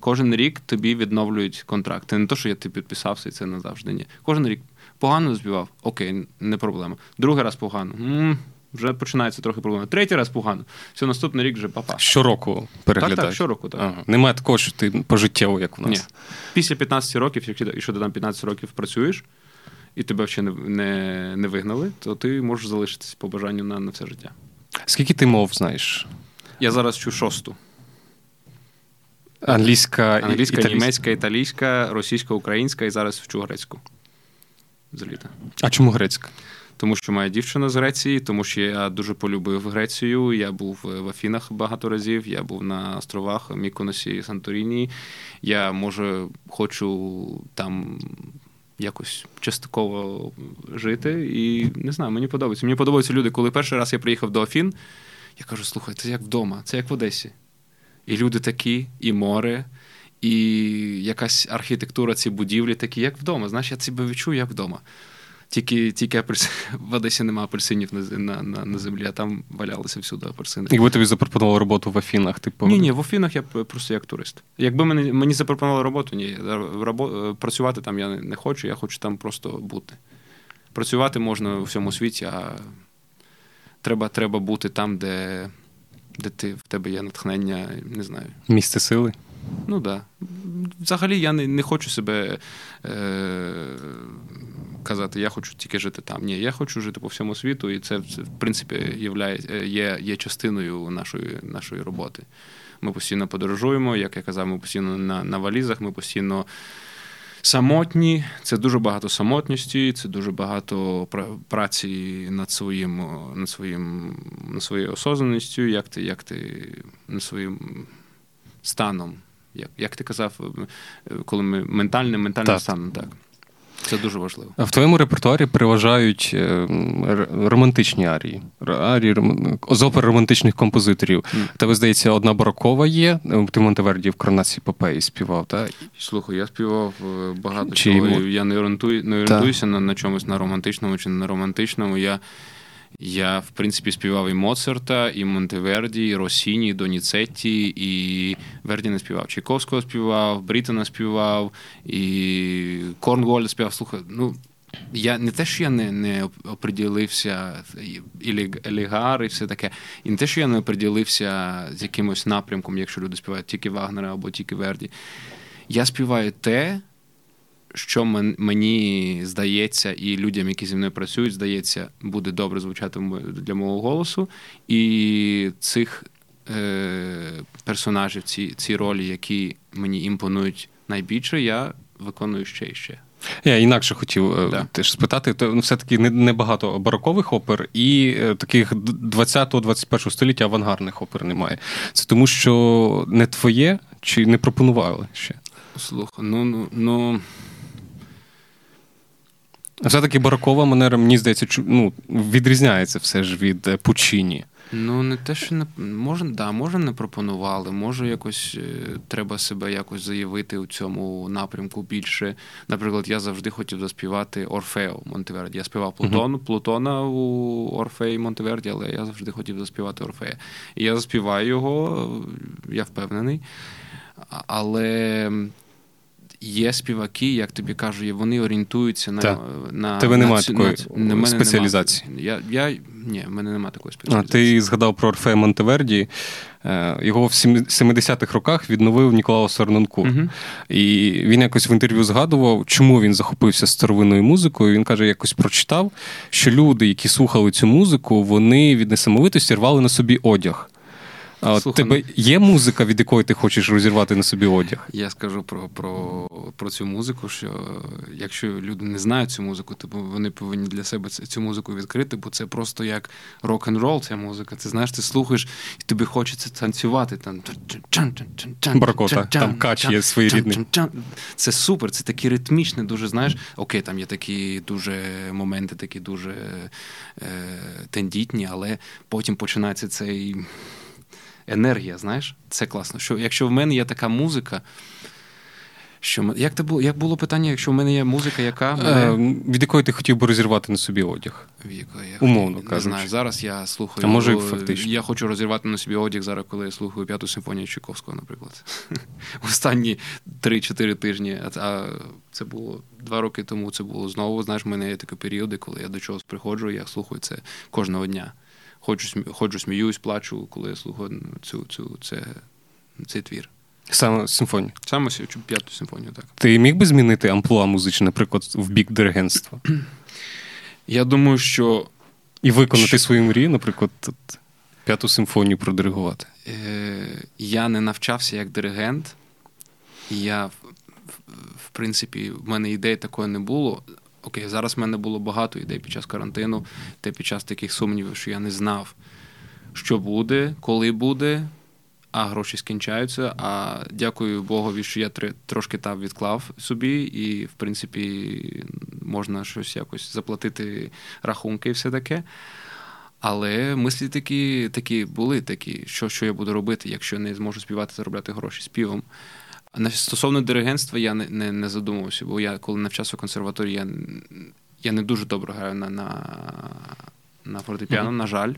B: кожен рік тобі відновлюють контракт. Це не то, що я ти підписався і це назавжди. Ні. Кожен рік погано збивав, окей, не проблема. Другий раз погано. М-м, вже починається трохи проблема. Третій раз погано. Все, наступний рік вже папа.
A: Щороку переглядаєш?
B: Так, так, щороку, так.
A: Ага. Немає такого, що ти пожиттєво, як у нас. Ні.
B: Після 15 років, якщо ти там 15 років працюєш, і тебе ще не не, не вигнали, то ти можеш залишитись по бажанню на, на все життя.
A: Скільки ти мов знаєш?
B: Я зараз чу шосту.
A: Англійська,
B: Англійська, італійська. німецька, італійська, російська, українська і зараз вчу грецьку. З літа.
A: А чому грецька?
B: Тому що моя дівчина з Греції, тому що я дуже полюбив Грецію. Я був в Афінах багато разів, я був на островах Міконосі Санторіні. Я може хочу там якось частково жити. І не знаю, мені подобається. Мені подобаються люди, коли перший раз я приїхав до Афін, я кажу: слухай, це як вдома, це як в Одесі. І люди такі, і море, і якась архітектура, ці будівлі такі, як вдома. Знаєш, я себе відчую, як вдома. Тільки тільки апельсин... [LAUGHS] в Одесі немає апельсинів на на, на, на землі, а там валялися всюди апельсини.
A: Якби тобі запропонували роботу в Афінах, типу.
B: Ні, ні, в Афінах я просто як турист. Якби мені мені запропонували роботу, ні. Рабо... Працювати там я не хочу, я хочу там просто бути. Працювати можна у всьому світі, а треба треба бути там, де де ти в тебе є натхнення, не знаю.
A: Місце сили?
B: Ну так. Да. Взагалі я не не хочу себе. Е, казати, я хочу тільки жити там. Ні, я хочу жити по всьому світу, і це, в принципі є, є, є частиною нашої, нашої роботи. Ми постійно подорожуємо, як я казав, ми постійно на, на валізах, ми постійно. Самотні, це дуже багато самотності, це дуже багато праці над своїм, над своїм, над своєю осознаністю, як ти як ти над своїм станом. Як як ти казав, коли ми ментальним, ментальним станом, так. Це дуже важливо.
A: А в твоєму репертуарі переважають е, романтичні арії, арії з опер романтичних композиторів. Mm. Тебе здається, одна барокова є. Ти Монтеверді в коронації Попеї співав, так?
B: Слухай, я співав е, багато Чи чого. Я не орієнтую, не орієнтуюся на, на чомусь на романтичному чи не на романтичному. Я я, в принципі, співав і Моцарта, і Монтеверді, і Росіні, і Доніцетті, і Верді не співав. Чайковського співав, Бріттена співав, і Корнгольда співав. Слухай, ну. Я не те, що я не не оприділився, елігар, і все таке, і не те, що я не оприділився з якимось напрямком, якщо люди співають тільки Вагнера або тільки Верді. Я співаю те, що мені здається, і людям, які зі мною працюють, здається, буде добре звучати для мого голосу. І цих е, персонажів, ці, ці ролі, які мені імпонують найбільше, я виконую ще і ще.
A: Я інакше хотів е, да. теж спитати, то ну, все-таки небагато не барокових опер і е, таких 20-21 століття авангарних опер немає. Це тому, що не твоє чи не пропонували ще?
B: Слухай, ну ну ну.
A: Все-таки барокова манера, мені здається, ну, відрізняється все ж від е, Пуччіні.
B: Ну, не те, що не може, да, може, не пропонували, може, якось е, треба себе якось заявити у цьому напрямку більше. Наприклад, я завжди хотів заспівати Орфео Монтеверді. Я співав Плутон, uh-huh. Плутона у Орфеї Монтеверді, але я завжди хотів заспівати Орфея. І я заспіваю його, я впевнений. Але Є співаки, як тобі кажу, вони орієнтуються на
A: Та. на Тебе немає такої на, спеціалізації.
B: Нема. Я, я, Ні, в мене немає такої спеціалізації.
A: А ти згадав про Орфея Монтеверді. Е, його в 70-х роках відновив Ніколаус Арнонку. Угу. І він якось в інтерв'ю згадував, чому він захопився старовинною музикою. Він каже, якось прочитав, що люди, які слухали цю музику, вони від несамовитості рвали на собі одяг. А от Слухай, тебе ну, є музика, від якої ти хочеш розірвати на собі одяг?
B: Я скажу про про, про цю музику, що якщо люди не знають цю музику, то вони повинні для себе цю музику відкрити, бо це просто як рок-н-рол, ця музика. Ти знаєш, ти слухаєш, і тобі хочеться танцювати. Там
A: Баркота, там кач є своєрідний.
B: Це супер, це такі ритмічні, дуже знаєш. Окей, там є такі дуже моменти, такі дуже е, тендітні, але потім починається цей енергія, знаєш, це класно. Що Якщо в мене є така музика, що як це було як було питання, якщо в мене є музика, яка
A: мене... Е, від якої ти хотів би розірвати на собі одяг?
B: я
A: Умовно
B: кажучи. Не знаю. Зараз я слухаю.
A: А може, фактично.
B: Я хочу розірвати на собі одяг зараз, коли я слухаю п'яту симфонію Чайковського, наприклад. [LAUGHS] Останні 3-4 тижні. А це було два роки тому. Це було знову. Знаєш, в мене є такі періоди, коли я до чогось приходжу, я слухаю це кожного дня ходжу, ходжу сміюсь, плачу, коли я слухаю цю, цю, це, цей твір.
A: Саме симфонію?
B: Саме п'яту симфонію, так.
A: Ти міг би змінити амплуа музичне, наприклад, в бік диригентства? [CLEARS THROAT]
B: Я думаю, що.
A: І виконати що... свою мрію, наприклад, п'яту симфонію продиригувати.
B: Е, Я не навчався як диригент. Я, в, в принципі, в мене ідеї такої не було окей, зараз в мене було багато ідей під час карантину, та під час таких сумнівів, що я не знав, що буде, коли буде, а гроші скінчаються. А дякую Богові, що я трошки там відклав собі, і, в принципі, можна щось якось заплатити рахунки і все таке. Але мислі такі такі були, такі, що що я буду робити, якщо не зможу співати, заробляти гроші співом. Стосовно диригентства я не не, не задумувався, бо я коли навчався в консерваторії, я я не дуже добре граю на на, на фортепіано, mm-hmm. на жаль.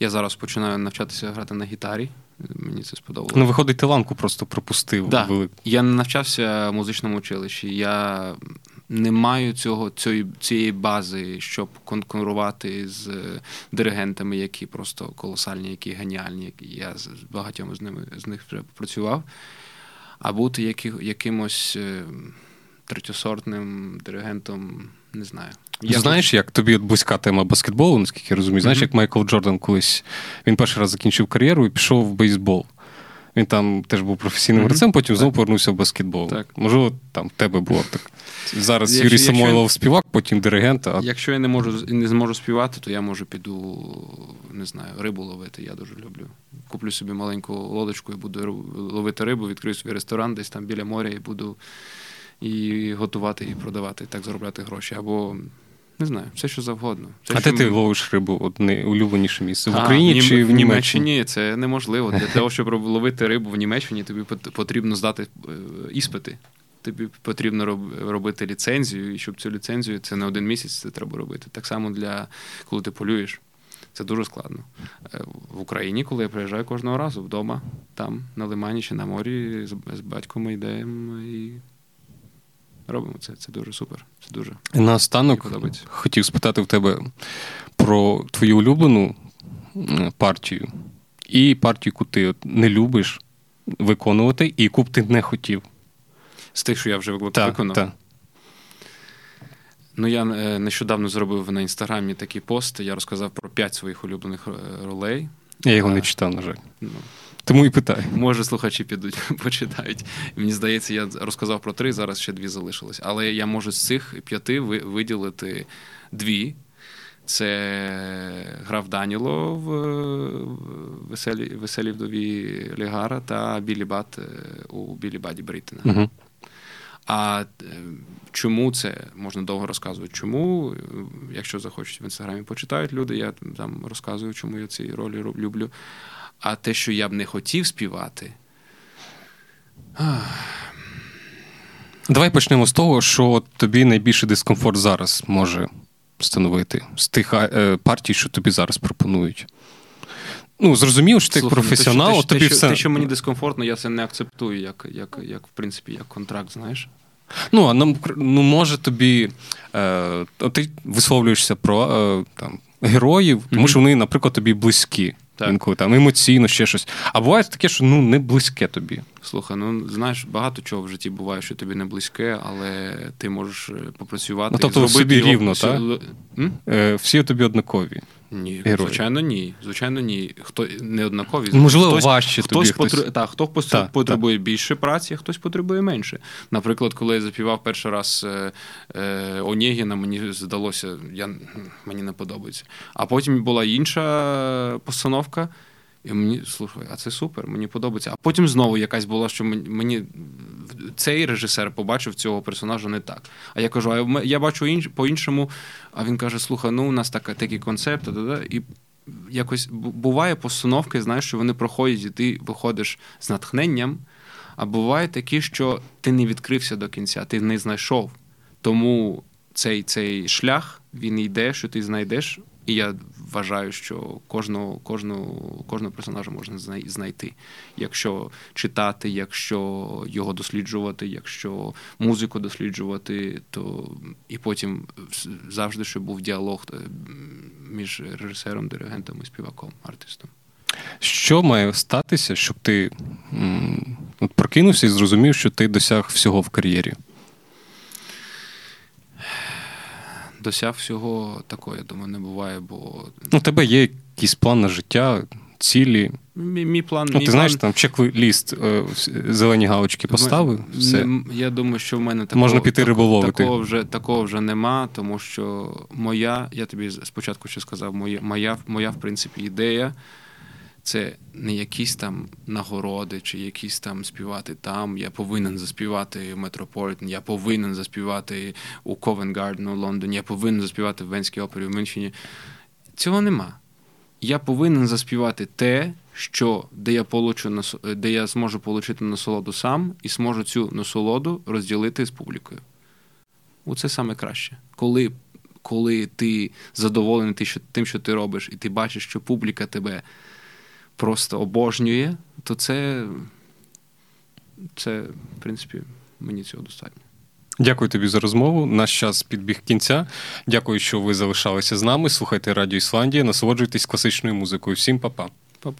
B: Я зараз починаю навчатися грати на гітарі. Мені це сподобалося.
A: Ну, виходить, ти ланку просто пропустив.
B: Да. Я не навчався в музичному училищі. Я не маю цього, цієї, цієї бази, щоб конкурувати з диригентами, які просто колосальні, які геніальні. Я з багатьом з ними з них вже працював а бути які, якимось е, третьосортним диригентом, не знаю.
A: Я Знаєш, як тобі близька тема баскетболу, наскільки я розумію? Знаєш, mm-hmm. як Майкл Джордан колись він перший раз закінчив кар'єру і пішов в бейсбол. Він там теж був професійним mm-hmm. гравцем, потім знову повернувся в баскетбол. Так. Можливо, там в тебе було так. Зараз якщо, Юрій Самойлов якщо, співак, потім диригент. А...
B: Якщо я не можу не зможу співати, то я можу піду, не знаю, рибу ловити. Я дуже люблю. Куплю собі маленьку лодочку і буду ловити рибу, відкрию свій ресторан десь там біля моря і буду і готувати, і продавати, і так заробляти гроші. Або не знаю, все що завгодно. Все,
A: а
B: що...
A: де ти ловиш рибу? От найулюбленіше місце? В Україні
B: а,
A: чи в,
B: в
A: Німеччині?
B: Це неможливо. Для того, щоб ловити рибу в Німеччині, тобі потрібно здати е, іспити. Тобі потрібно робити ліцензію, і щоб цю ліцензію це не один місяць це треба робити. Так само для коли ти полюєш. Це дуже складно. Е, в Україні, коли я приїжджаю кожного разу вдома, там, на лимані чи на морі, з батьком ми йдемо і робимо це. Це дуже супер. Це дуже
A: наостанок хотів спитати в тебе про твою улюблену партію і партію, яку ти не любиш виконувати, і яку б ти не хотів.
B: З тих, що я вже виконав?
A: Так.
B: Ну, я е, нещодавно зробив на інстаграмі такий пост. Я розказав про п'ять своїх улюблених е, ролей.
A: Я його не читав, на жаль. Ну, Тому і питаю.
B: Може, слухачі підуть, [LAUGHS] почитають. Мені здається, я розказав про три, зараз ще дві залишились. Але я можу з цих п'яти виділити дві. Це грав Даніло в веселій веселі вдові Лігара та Білі Бат е, у Білі Баді Брітена.
A: Угу.
B: А чому це можна довго розказувати? Чому, якщо захочуть в інстаграмі, почитають люди, я там розказую, чому я ці ролі люблю. А те, що я б не хотів співати.
A: Давай почнемо з того, що тобі найбільший дискомфорт зараз може становити з тих е, партій, що тобі зараз пропонують. Ну, зрозуміло, що ти Слухай, професіонал,
B: те,
A: що, тобі
B: те,
A: все.
B: Те, що мені дискомфортно, я це не акцептую, як, як, як в принципі, як контракт, знаєш.
A: Ну, а нам ну, може тобі. Е, Ти висловлюєшся про е, там, героїв, тому mm-hmm. що вони, наприклад, тобі близькі. Так. Інколи там емоційно ще щось. А буває таке, що ну не близьке тобі.
B: Слухай, ну знаєш, багато чого в житті буває, що тобі не близьке, але ти можеш е, попрацювати.
A: Ну, тобто
B: і
A: собі
B: його...
A: рівно, так? Е, Всі тобі однакові.
B: Ні, Герої. звичайно, ні. Звичайно, ні. Хто не однакові.
A: Можливо, хтось, важче
B: хтось
A: тобі.
B: Хтось... Так, хто так, потребує так. більше праці, а хтось потребує менше. Наприклад, коли я запівав перший раз е, е, Онєгіна, мені здалося, я, мені не подобається. А потім була інша постановка. І мені слухай, а це супер, мені подобається. А потім знову якась була, що мені цей режисер побачив цього персонажа не так. А я кажу, а я бачу інш, по-іншому. А він каже: слухай, ну у нас така, такий концепт, і якось буває постановки, знаєш, що вони проходять, і ти виходиш з натхненням. А буває такі, що ти не відкрився до кінця, ти не знайшов. Тому цей цей шлях він йде, що ти знайдеш і я вважаю, що кожного кожного, кожного персонажа можна знайти. Якщо читати, якщо його досліджувати, якщо музику досліджувати, то і потім завжди щоб був діалог е, між режисером, диригентом і співаком, артистом.
A: Що має статися, щоб ти от прокинувся і зрозумів, що ти досяг всього в кар'єрі?
B: Досяг всього такого, я думаю, не буває, бо.
A: Ну, у тебе є якийсь план на життя, цілі.
B: Мій, мій план.
A: Ну,
B: мій
A: Ти знаєш, там чек-ліст, е, зелені галочки поставив. все.
B: Я думаю, що в мене такого,
A: можна піти риболовити.
B: Такого вже такого вже нема, тому що моя, я тобі спочатку ще сказав, моя, моя, моя в принципі, ідея це не якісь там нагороди, чи якісь там співати там. Я повинен заспівати Метрополітен, я повинен заспівати у Ковен Гарден у Лондоні, я повинен заспівати в Венській опері в Мюнхені. Цього нема. Я повинен заспівати те, що де я получу де я зможу отримати насолоду сам і зможу цю насолоду розділити з публікою. Оце саме краще. Коли коли ти задоволений тим, що ти робиш, і ти бачиш, що публіка тебе просто обожнює, то це, це, в принципі, мені цього достатньо.
A: Дякую тобі за розмову. Наш час підбіг кінця. Дякую, що ви залишалися з нами. Слухайте Радіо Ісландія, насолоджуйтесь класичною музикою. Всім па-па.
B: Па-па.